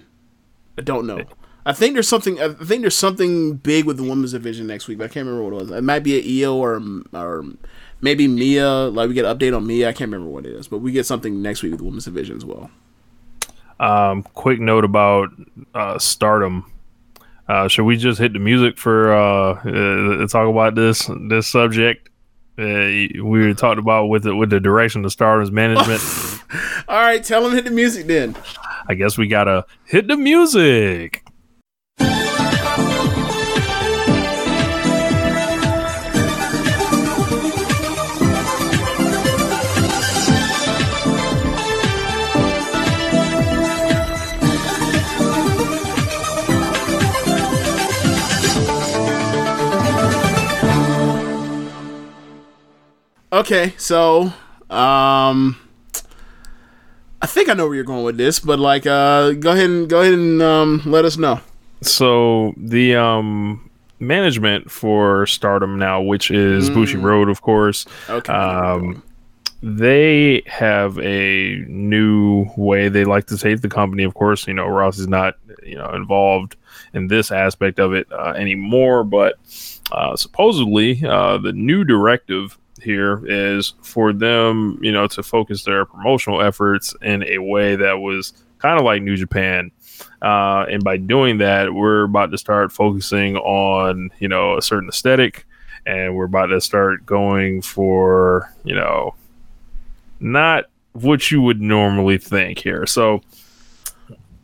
I don't know. I think there's something. I think there's something big with the women's division next week, but I can't remember what it was. It might be a Io or or maybe Mia. Like we get an update on Mia. I can't remember what it is, but we get something next week with the women's division as well. Um, quick note about uh, Stardom. Uh, should we just hit the music for uh, uh talk about this this subject? Uh, we talked about with the, with the direction of Stardom's management. All right, tell them hit the music then. I guess we gotta hit the music. Okay, so um, I think I know where you're going with this, but like, uh, go ahead and go ahead and um, let us know. So the um management for Stardom now, which is Bushiroad, of course. Okay. Um, they have a new way they like to take the company. Of course, you know Ross is not you know involved in this aspect of it uh, anymore, but uh, supposedly uh, the new directive here is for them, you know, to focus their promotional efforts in a way that was kind of like New Japan. Uh, and by doing that, we're about to start focusing on, you know, a certain aesthetic, and we're about to start going for, you know, not what you would normally think here. So,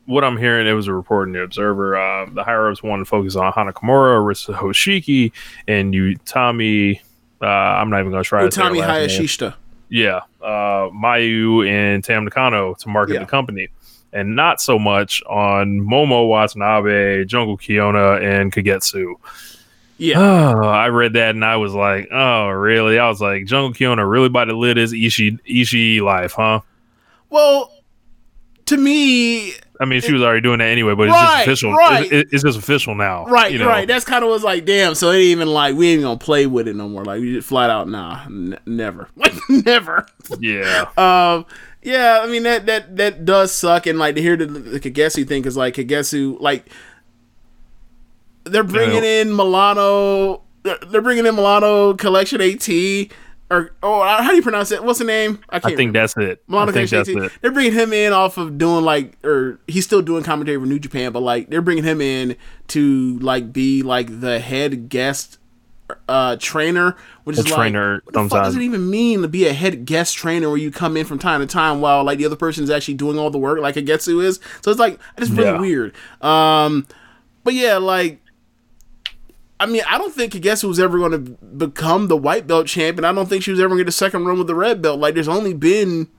what I'm hearing, it was a report in the Observer. Uh, the higher ups want to focus on Hana Kimura, Arisa Hoshiki, and Utami. Uh, I'm not even going to try to say her Utami. Hayashishita. Yeah, uh, Mayu and Tam Nakano to market Yeah. the company, and not so much on Momo Watanabe, Jungle Kyona, and Kagetsu. Yeah. Oh, I read that and I was like, oh, really? I was like, Jungle Kyona really about to live his Ishii, Ishii life, huh? Well, to me, I mean, she was already doing that anyway, but Right, it's just official. right. It- it's just official now, right, you know? right. That's kind of was like, damn. So it ain't even like we ain't gonna play with it no more. Like we just flat out, nah, n- never, like never. Yeah, Um, yeah, I mean that that that does suck, and like to hear the, the Kagetsu thing is like Kagetsu, like they're bringing in Milano, they're, they're bringing in Milano Collection AT, or oh, how do you pronounce it? What's the name? I can't think that's it. I think that's it. They're bringing him in off of doing like, or he's still doing commentary for New Japan, but like they're bringing him in to like be like the head guest uh trainer, which A is like trainer what the fuck does it even mean to be a head guest trainer where you come in from time to time while like the other person is actually doing all the work like Kagetsu is? So it's like it's really Yeah. weird. Um but yeah, like I mean, I don't think Kagetsu was ever going to become the white belt champion. I don't think she was ever going to get a second run with the red belt. Like, there's only been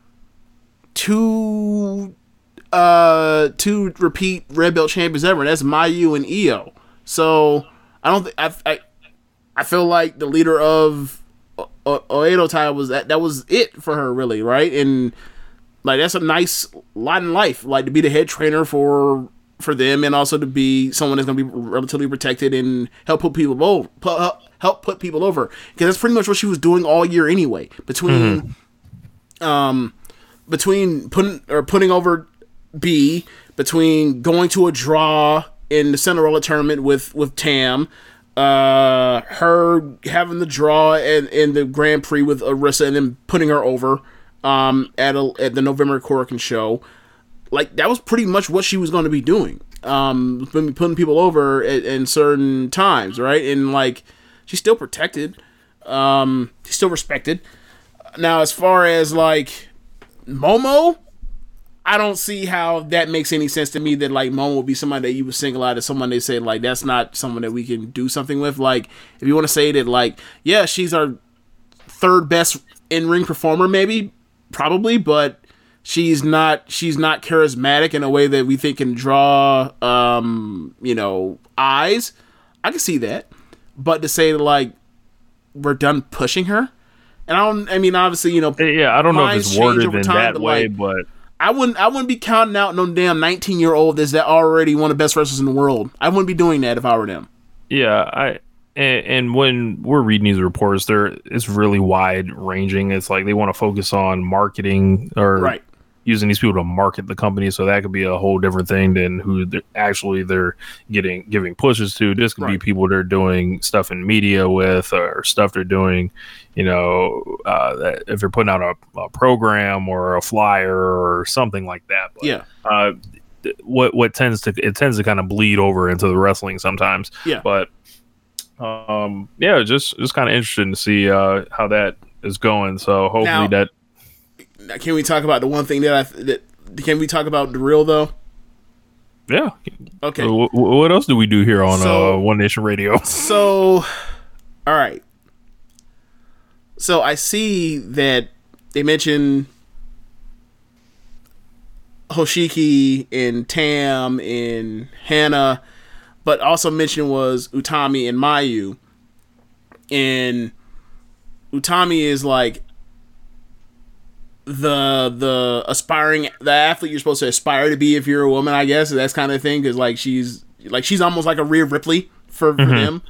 two, uh, two repeat red belt champions ever. And that's Mayu and Io. So I don't think I, I, I feel like the leader of o- o- Oedo Tai was that. That was it for her, really, right? And like that's a nice lot in life, like to be the head trainer for for them, and also to be someone that's going to be relatively protected and help put people over, help- help put people over, because that's pretty much what she was doing all year anyway. Between, um, between putting or putting over Bea, between going to a draw in the Cinderella tournament with with Tam. Uh, her having the draw and in the Grand Prix with Arisa and then putting her over um, at a, at the November Korakuen show, like that was pretty much what she was going to be doing. Um, putting people over at, in certain times, right? And like she's still protected, um, she's still respected. Now, as far as like Momo, I don't see how that makes any sense to me. That like Momo would be somebody that you would single out as someone they say like that's not someone that we can do something with. Like if you want to say that like yeah, she's our third best in ring performer, maybe probably, but she's not she's not charismatic in a way that we think can draw um you know eyes. I can see that, but to say like we're done pushing her, and I don't. I mean, obviously, you know, yeah. I don't know if it's worded over in time, that but, way, like, but I wouldn't I wouldn't be counting out no damn 19 year old that's that already one of the best wrestlers in the world. I wouldn't be doing that if I were them. Yeah, I and, and when we're reading these reports, they're it's really wide ranging. It's like they want to focus on marketing or Right. Using these people to market the company. So that could be a whole different thing than who they're, actually they're getting giving pushes to. This could be people they're doing stuff in media with or stuff they're doing. You know, uh, that if they're putting out a, a program or a flyer or something like that. But, Yeah. uh, what what tends to it tends to kind of bleed over into the wrestling sometimes. Yeah. But um, yeah, just just kind of interesting to see uh how that is going. So hopefully Now- that can we talk about the one thing that I that can we talk about the real though? yeah. Okay. Wh- wh- what else do we do here on So- uh, One Nation Radio? So, all right. So I see that they mention Hoshiki and Tam and Hana, but also mentioned was Utami and Mayu. And Utami is like the the aspiring the athlete you're supposed to aspire to be if you're a woman, I guess that's kind of thing because like she's like she's almost like a Rhea Ripley for, for them.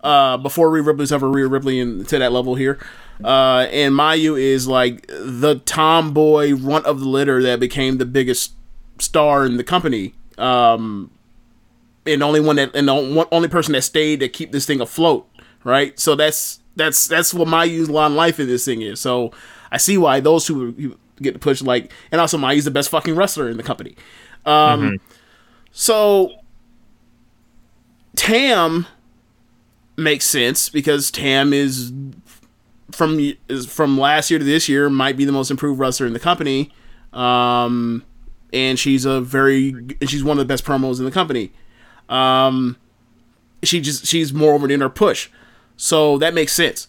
Uh, before Rhea Ripley's ever Rhea Ripley in, to that level here. Uh, and Mayu is like the tomboy runt of the litter that became the biggest star in the company. Um, and only one that and the only person that stayed to keep this thing afloat, right? So that's that's that's what Mayu's line life in this thing is. So I see why those two get to push like, and also Mayu's the best fucking wrestler in the company. Um, so Tam makes sense because Tam is from is from last year to this year might be the most improved wrestler in the company. Um, and she's a very she's one of the best promos in the company. Um, she just she's more over in her push, so that makes sense.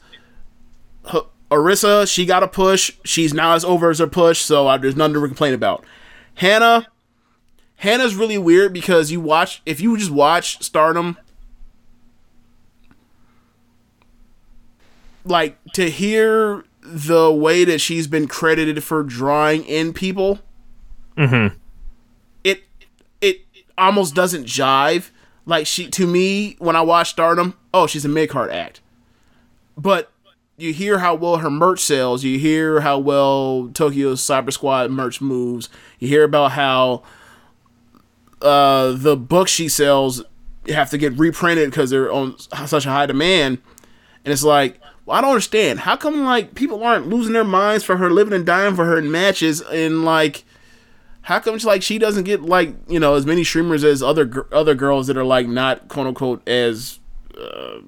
Arisa, she got a push. She's now as over as her push, so uh, there's nothing to complain about. Hana, Hana's really weird because you watch if you just watch Stardom, like to hear the way that she's been credited for drawing in people, Mm-hmm. it it almost doesn't jive. Like she to me when I watch Stardom, oh she's a mid card act, but you hear how well her merch sells. You hear how well Tokyo's Cyber Squad merch moves. You hear about how uh, the books she sells have to get reprinted because they're on such a high demand. And it's like, well, I don't understand. How come like people aren't losing their minds for her, living and dying for her in matches, and like, how come like she doesn't get like you know as many streamers as other other girls that are like not quote unquote as uh,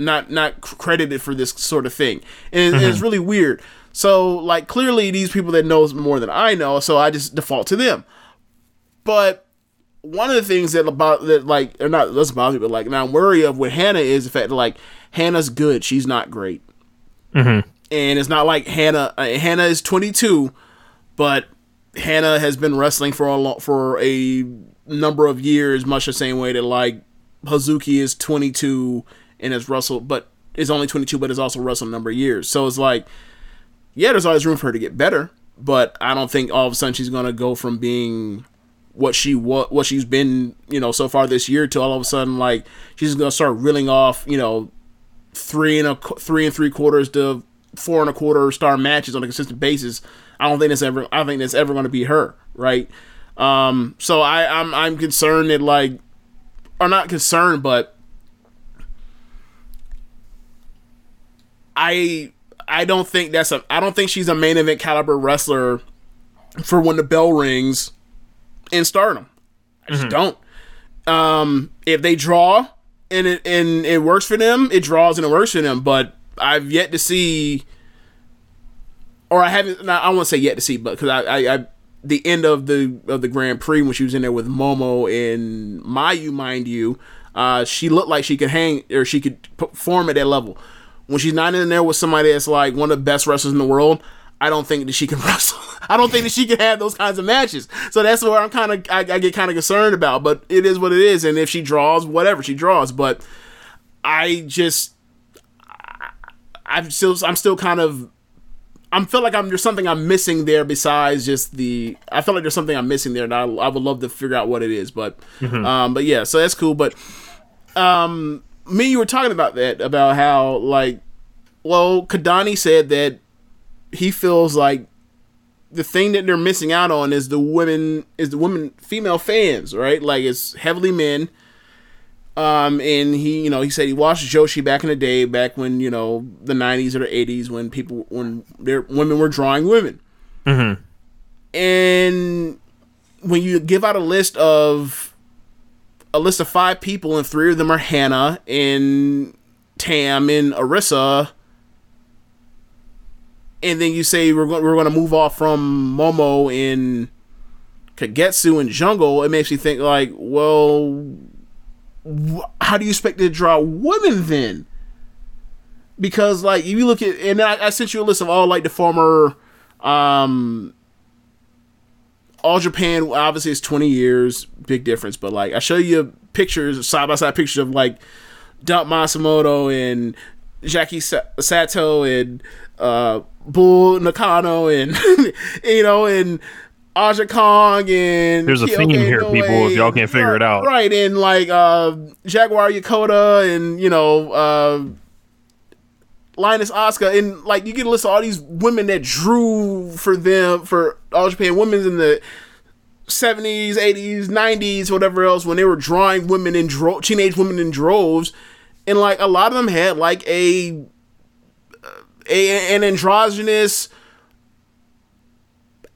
not not credited for this sort of thing, and it- it's really weird. So like clearly these people that knows more than I know, so I just default to them. But one of the things that about that like or not doesn't bother me, but like now I'm worried of with Hana is the fact that like Hana's good, she's not great, and it's not like Hana. Uh, Hana is 22, but Hana has been wrestling for a for a number of years, much the same way that like Hazuki is 22 and has wrestled, but is only 22, but has also wrestled a number of years. So it's like, yeah, there's always room for her to get better, but I don't think all of a sudden she's gonna go from being what she what what she's been you know so far this year to all of a sudden like she's gonna start reeling off you know three and a three and three quarters to four and a quarter star matches on a consistent basis. I don't think that's ever. I think that's ever to be her, right? Um, so I, I'm I'm concerned that like, or not concerned, but I I don't think that's a. I don't think she's a main event caliber wrestler for when the bell rings in Stardom. I just don't. Um, if they draw and it and it works for them, it draws and it works for them. But I've yet to see, or I haven't. I won't say yet to see, but because I, I, I, the end of the of the Grand Prix when she was in there with Momo and Mayu, mind you, uh, she looked like she could hang or she could perform at that level. When she's not in there with somebody that's like one of the best wrestlers in the world, I don't think that she can wrestle. I don't think that she can have those kinds of matches. So that's where I'm kind of I, I get kind of concerned about. But it is what it is, and if she draws, whatever she draws. But I just I'm still I'm still kind of I'm feel like I'm there's something I'm missing there besides just the I feel like there's something I'm missing there, and I, I would love to figure out what it is. But um, but yeah, so that's cool. But um, me, you were talking about that about how like well, Kidani said that he feels like the thing that they're missing out on is the women is the women female fans, right? Like it's heavily men. Um, and he, you know, he said he watched Joshi back in the day, back when you know the '90s or the '80s, when people, when their women were drawing women. And when you give out a list of a list of five people, and three of them are Hana and Tam and Arisa, and then you say we're going we're going to move off from Momo and Kagetsu and Jungle, it makes me think like, well, wh- how do you expect to draw women then? Because like if you look at and I, I sent you a list of all like the former um all Japan obviously it's 20 years, big difference, but like I show you pictures, side by side pictures of like Dump Matsumoto and Jackie Sa- Sato and uh Bull Nakano and you know and Aja Kong and There's a Kyoke theme here, people, if y'all can't figure it out. right? And like uh, Jaguar Yokota and you know uh, Lioness Asuka and like you get a list of all these women that drew for them for All Japan women's in the 70s, 80s, 90s, whatever else when they were drawing women in dro- teenage women in droves, and like a lot of them had like a, a an androgynous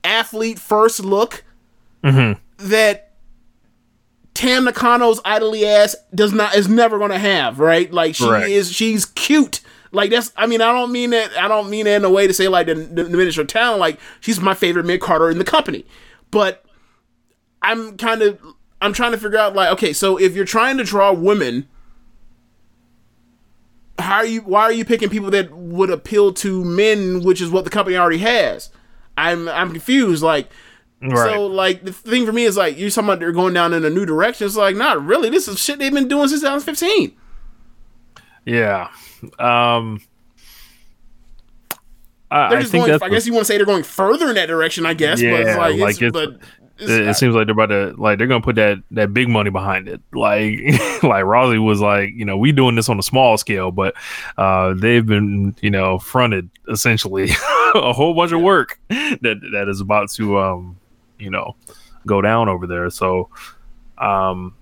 athlete first look mm-hmm. that Tam Nakano's idly ass does not is never gonna have, right? Like she Correct. is she's cute. Like that's I mean, I don't mean that I don't mean that in a way to say like the, the diminish her talent. Like she's my favorite mid carder in the company. But I'm kind of I'm trying to figure out like, okay, so if you're trying to draw women, how are you why are you picking people that would appeal to men, which is what the company already has? I'm I'm confused. Like Right. so like the thing for me is like you're talking about they're going down in a new direction. It's like not really. This is shit they've been doing since 2015. Yeah. Um I, They're I think going. I guess you want to say they're going further in that direction. I guess, but Yeah, like, like it's, it's- but it's, it, it seems like they're about to like they're gonna put that that big money behind it. Like like Raleigh was like, you know, we doing this on a small scale, but uh they've been, you know, fronted essentially a whole bunch of work that that is about to um, you know, go down over there. So um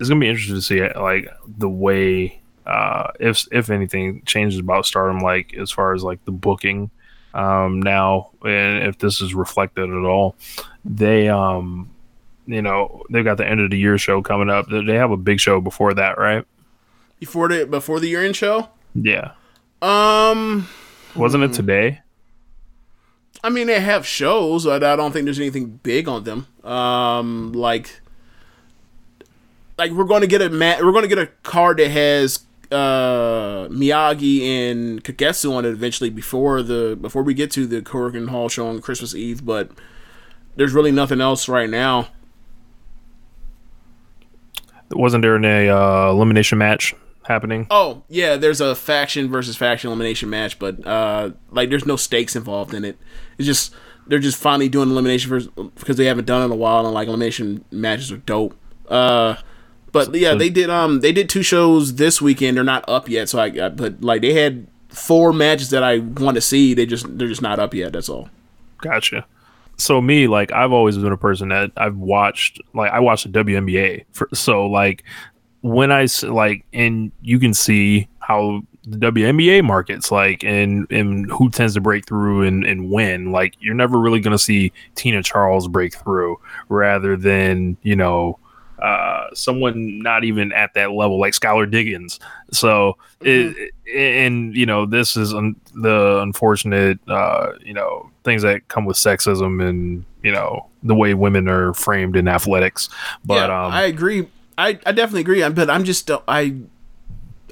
it's gonna be interesting to see like the way uh if if anything changes about stardom like as far as like the booking um now and if this is reflected at all they um you know they've got the end of the year show coming up they have a big show before that right before the before the year end show. yeah Um, wasn't it today I mean they have shows, but I don't think there's anything big on them. Um, like like we're going to get a mat. We're going to get a card that has uh Miyagi and Kagetsu on it eventually before the before we get to the Korakuen Hall show on Christmas Eve, but there's really nothing else right now. wasn't there a uh, elimination match happening Oh yeah, there's a faction versus faction elimination match, but uh, like there's no stakes involved in it. It's just they're just finally doing elimination because they haven't done it in a while, and like elimination matches are dope. Uh, but yeah, they did um they did two shows this weekend. They're not up yet, so I, I but like they had four matches that I want to see. They just they're just not up yet. That's all. Gotcha. So me, like I've always been a person that I've watched, like I watched the WNBA. For, so like when I like, and you can see how the WNBA markets like, and and who tends to break through and and win. Like you're never really gonna see Tina Charles break through, rather than you know. Uh, someone not even at that level, like Skylar Diggins. So, it, and you know, this is un- the unfortunate, uh, you know, things that come with sexism and you know the way women are framed in athletics. But yeah, um, I agree. I, I definitely agree. But I'm just I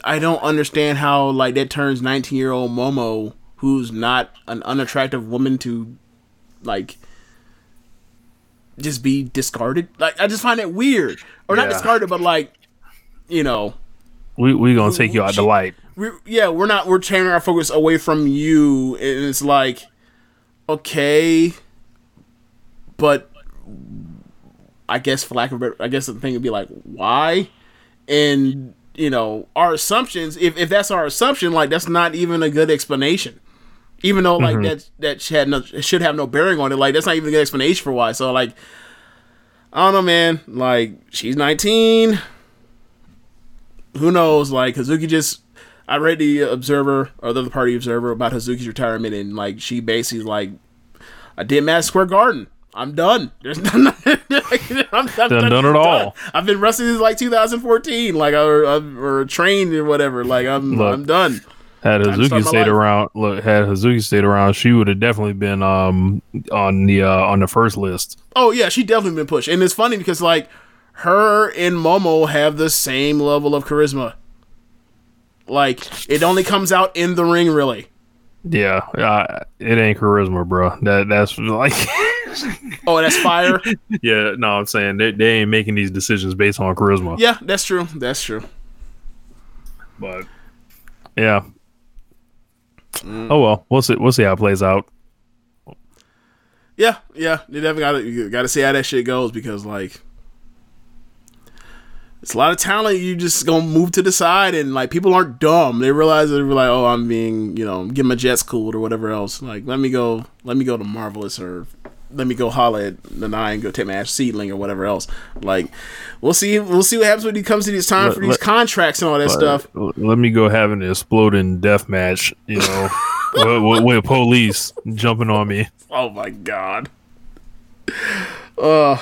I don't understand how like that turns 19 year old Momo, who's not an unattractive woman, to like just be discarded. Like I just find it weird, or not discarded, but like you know, we we gonna take you out the light. we yeah, we're not we're turning our focus away from you, and it's like okay, but I guess for lack of a better, I guess the thing would be like why, and you know our assumptions. If if that's our assumption, like that's not even a good explanation. Even though like mm-hmm. that that had no should have no bearing on it, like that's not even a good explanation for why. So like, I don't know, man. Like she's nineteen. Who knows? Like Hazuki just I read the Observer or the other party Observer about Hazuki's retirement, and like she basically like, I did Madison Square Garden. I'm done. There's none. I'm, I'm Done done it all. I've been wrestling since like 2014, like or, or trained or whatever. Like I'm Look. I'm done. Had Hazuki stayed life. around, look, had Hazuki stayed around, she would have definitely been um on the uh, on the first list. Oh yeah, she definitely been pushed, and it's funny because like her and Momo have the same level of charisma. Like it only comes out in the ring, really. Yeah, uh, it ain't charisma, bro. That that's like, Oh, that's fire. yeah. No, I'm saying they, they ain't making these decisions based on charisma. yeah, that's true. That's true. But yeah, Oh well, we'll see. We'll see how it plays out. Yeah, yeah, you definitely got to got to see how that shit goes because like it's a lot of talent. You just gonna move to the side and like people aren't dumb. They realize they're like, oh, I'm being you know getting my jets cooled or whatever else. Like let me go, let me go to Marvelous or let me go holla at the nine, go take my ass SEAdLINNNG or whatever else. Like we'll see, we'll see what happens when he comes to this time Let- for these let- contracts and all that stuff. Let me go have an exploding death match. You know, with, with, with police jumping on me Oh my god. Uh,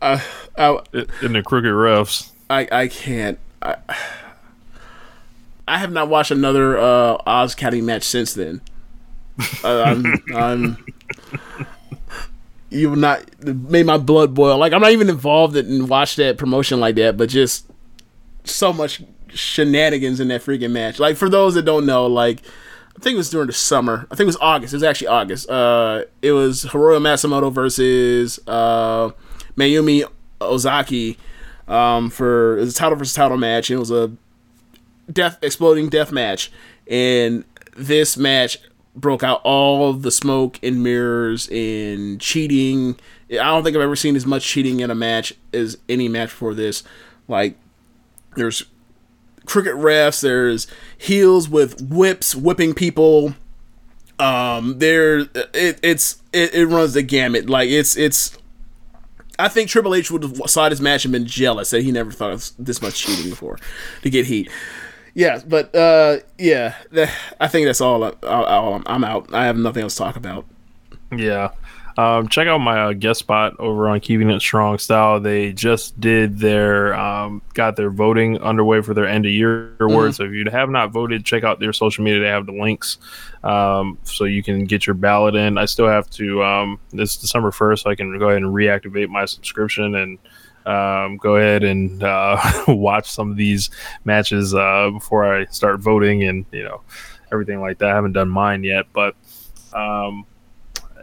I, I, in the crooked refs. I, I can't. I, I have not watched another uh, Oz Academy match since then. Uh, I'm, I'm. You've not made my blood boil. Like I'm not even involved in watch that promotion like that, but just so much shenanigans in that freaking match. Like for those that don't know, like I think it was during the summer. I think it was August. It was actually August. Uh, it was Hiroyo Matsumoto versus uh, Mayumi Ozaki um, for it was a title versus title match. It was a death exploding death match, and this match broke out all the smoke and mirrors and cheating. I don't think I've ever seen as much cheating in a match as any match for this. Like there's cricket refs, there's heels with whips whipping people. Um, there it, it's it, it runs the gamut. Like it's it's. I think Triple H would have saw this match and been jealous that he never thought of this much cheating before to get heat. Yeah, but uh, yeah, I think that's all. I, I'm out. I have nothing else to talk about. Yeah. Um, check out my uh, guest spot over on Keeping It Strong Style. They just did their um, got their voting underway for their end of year awards. So if you have not voted, check out their social media. They have the links, um, so you can get your ballot in. I still have to um, this December first, so I can go ahead and reactivate my subscription and um, go ahead and uh, watch some of these matches uh, before I start voting and you know everything like that. I haven't done mine yet, but um,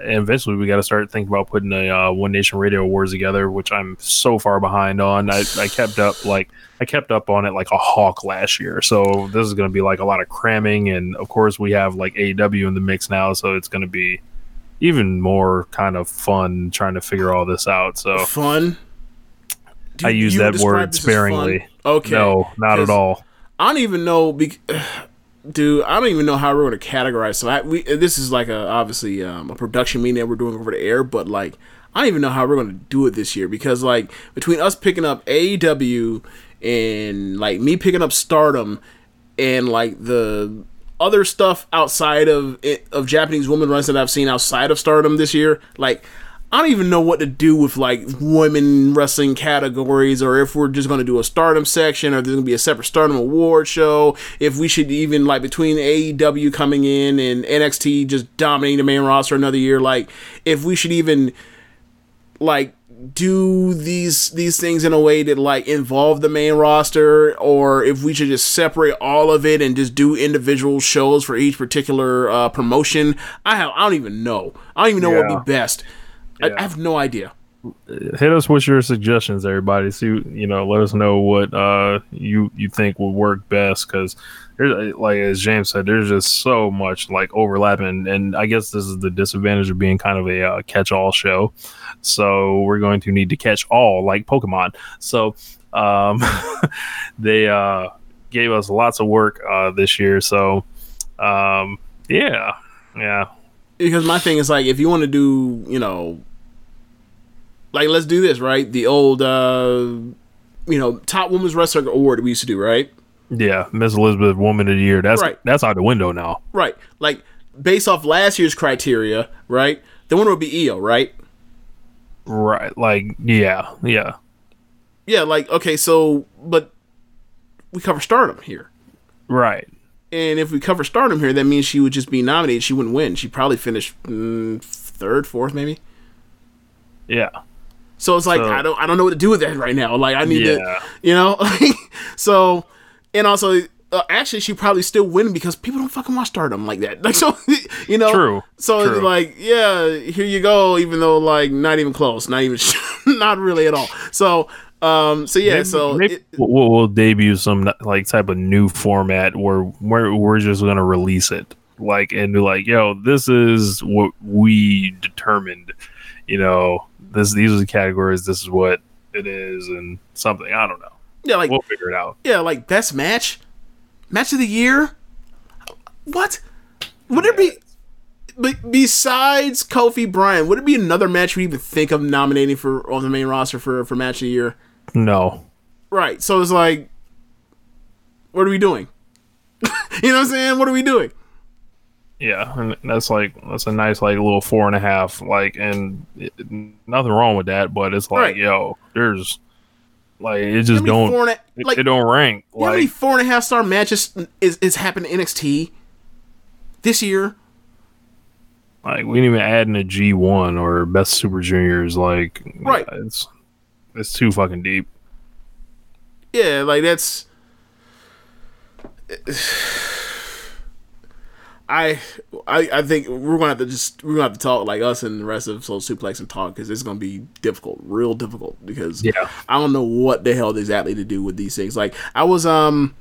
eventually we got to start thinking about putting a uh, One Nation Radio Awards together, which I'm so far behind on. I, I kept up like I kept up on it like a hawk last year, so this is going to be like a lot of cramming, and of course we have like AEW in the mix now, so it's going to be even more kind of fun trying to figure all this out. So Fun. Do I use that word this as fun? sparingly. Okay. No, not at all. I don't even know, bec- dude. I don't even know how we're going to categorize. So I, we this is like a obviously um, a production meeting that we're doing over the air, but like I don't even know how we're going to do it this year because like between us picking up AEW and like me picking up Stardom and like the other stuff outside of it, of Japanese women runs that I've seen outside of Stardom this year, like I don't even know what to do with like women wrestling categories, or if we're just going to do a Stardom section, or there's going to be a separate Stardom award show. If we should even like between AEW coming in and NXT just dominating the main roster another year, like if we should even like do these these things in a way that like involve the main roster or if we should just separate all of it and just do individual shows for each particular uh, promotion i have i don't even know. I don't even know what would be best I, I have no idea. Hit us with your suggestions everybody. See you know let us know what uh you you think would work best because there's like as james said there's just so much like overlapping and i guess this is the disadvantage of being kind of a uh, catch-all show. So we're going to need to catch all like pokemon. So um they uh gave us lots of work uh this year. So um yeah yeah. Because my thing is like if you want to do you know like let's do this right the old uh you know top women's wrestler award we used to do right yeah miss elizabeth woman of the year that's Right. that's out the window now right like based off last year's criteria right the winner would be Io right Right. Like, yeah, yeah. Yeah, like okay, so but we cover Stardom here, Right. and if we cover Stardom here, that means she would just be nominated. She wouldn't win. She'd probably finish mm, third, fourth, maybe. Yeah. So it's like So- I don't I don't know what to do with that right now. Like I need Yeah. to, you know. so and also. Uh, actually, she probably still win because people don't fucking watch Stardom like that. Like so, you know. True, So it's true. like, yeah, here you go. Even though, like, not even close, not even, not really at all. So, um, so yeah, Maybe- so maybe it- we'll, we'll debut some like type of new format where where we're just gonna release it. like and be like, yo, this is what we determined. You know, this these are the categories. This is what it is, and something I don't know. Yeah, like We'll figure it out. yeah, like best match, match of the year. What? Would it be? But besides Kofi Bryan, would it be another match we even think of nominating for on the main roster for for match of the year? No, Right. So it's like, what are we doing? you know what I'm saying? What are we doing? Yeah, and that's like that's a nice like little four and a half. Like, and it, nothing wrong with that, but it's like, Right. yo, there's like it just don't four and a- like- it don't rank. You know how many four and a half star matches is, is happened in NXT this year? like we didn't even add in a G one or best super juniors. Like, Right. yeah, it's it's too fucking deep. Yeah, like that's. I, I I think we're gonna have to just we're gonna have to talk like us and the rest of Social Suplex and talk because it's gonna be difficult, real difficult because Yeah. I don't know what the hell exactly to do with these things. Like I was um,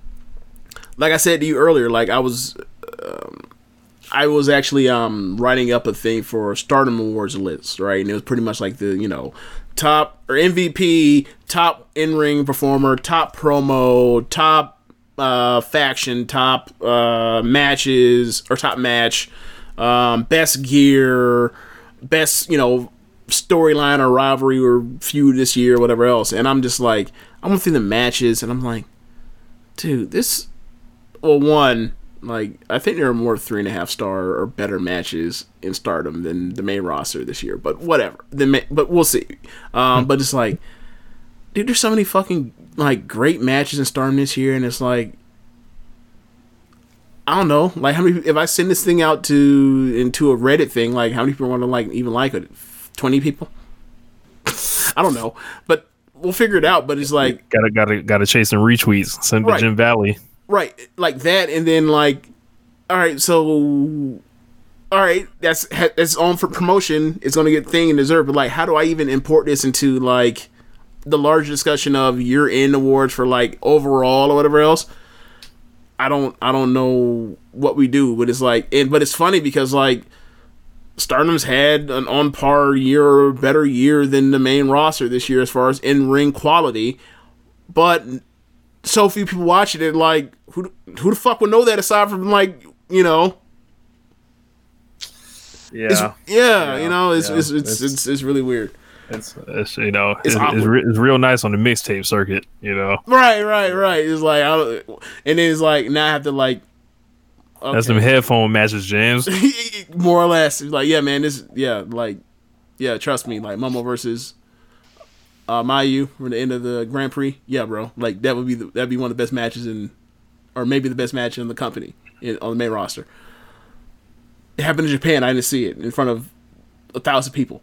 like I said to you earlier, like I was um, I was actually um writing up a thing for Stardom Awards list, right? And it was pretty much like the you know top or MVP, top in ring performer, top promo, top uh, faction, top uh, matches or top match, um, best gear, best you know storyline or rivalry or feud this year, or whatever else. And I'm just like, I'm going through the matches, and I'm like, dude, this. Well, one, like I think there are more three and a half star or better matches in Stardom than the main roster this year. But whatever, the ma- but we'll see. Um, but it's like, dude, there's so many fucking like great matches in Stardom this year, and it's like. I don't know, like how many. If I send this thing out to into a Reddit thing, like how many people want to like even like it? Twenty people. I don't know, but we'll figure it out. But it's like Gotta gotta gotta chase some retweets. Send to Jim Valley. right like that and then like all right so all right that's that's on for promotion it's gonna get thing and dessert but like how do i even import this into like the larger discussion of year end awards for like overall or whatever else i don't i don't know what we do but it's like and but it's funny because like Stardom's had an on par year or better year than the main roster this year as far as in ring quality, but so few people watching it. Like, who who the fuck would know that aside from like you know, Yeah, it's, yeah, you know, it's yeah, it's, it's, it's- it's it's really weird. It's, it's you know It's it's, it's, re- it's real nice on the mixtape circuit. You know, Right, right, right. It's like, I and then it's like now I have to like, that's some headphone matches, James. more or less. It's like, yeah, man, this, yeah, like, yeah, trust me, like Momo versus uh, Mayu from the end of the Grand Prix. Yeah, bro, like that would be the, that'd be one of the best matches in, or maybe the best match in the company in, on the main roster. It happened in Japan. I didn't see it in front of a thousand people.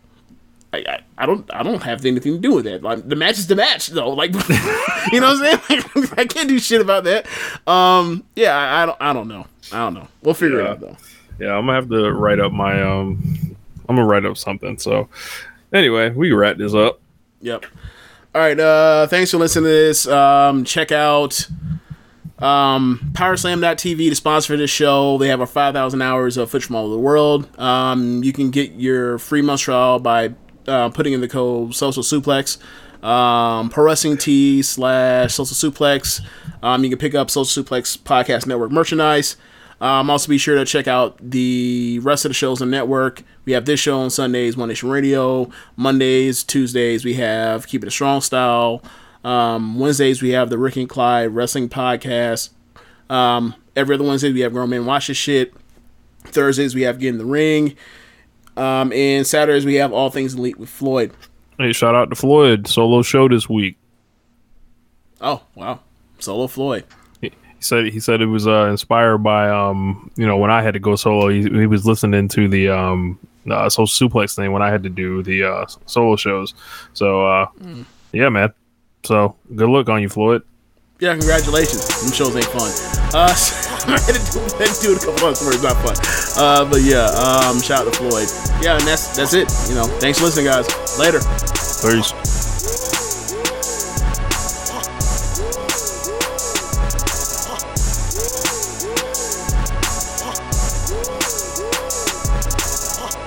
I, I, I don't I don't have anything to do with that. Like the match is the match though. Like you know what I'm saying? Like, I can't do shit about that. Um yeah, I, I don't I don't know. I don't know. We'll figure it out though. Yeah, I'm gonna have to write up my um. I'm gonna write up something. So, anyway, we can wrap this up. Yep. All right. Uh, thanks for listening to this. Um, check out um, PowerSlam.tv, to sponsor for this show. They have our 5,000 hours of footage from all over the world. Um, you can get your free month trial by uh, putting in the code Social Suplex. Um, Pro Wrestling T slash Social Suplex. Um, you can pick up Social Suplex Podcast Network merchandise. Um, also, be sure to check out the rest of the shows on the network. We have this show on Sundays, One Nation Radio. Mondays, Tuesdays, we have Keep It a Strong Style. Um, Wednesdays, we have the Rick and Clyde Wrestling Podcast. Um, every other Wednesday, we have Grown Men Watch This Shit. Thursdays, we have Get in the Ring. Um, and Saturdays, we have All Things Elite with Floyd. Hey, shout out to Floyd solo show this week. Oh, wow. Solo Floyd. He said he said it was uh, inspired by um you know when I had to go solo. He, he was listening to the um uh, social suplex thing when I had to do the uh, solo shows. So uh, yeah, man. So good luck on you, Floyd. Yeah, congratulations. Them shows ain't fun. Uh, I had to do, it a couple months where it's not fun. Uh, but yeah, um, shout out to Floyd. Yeah, and that's that's it. You know, thanks for listening, guys. Later. Peace.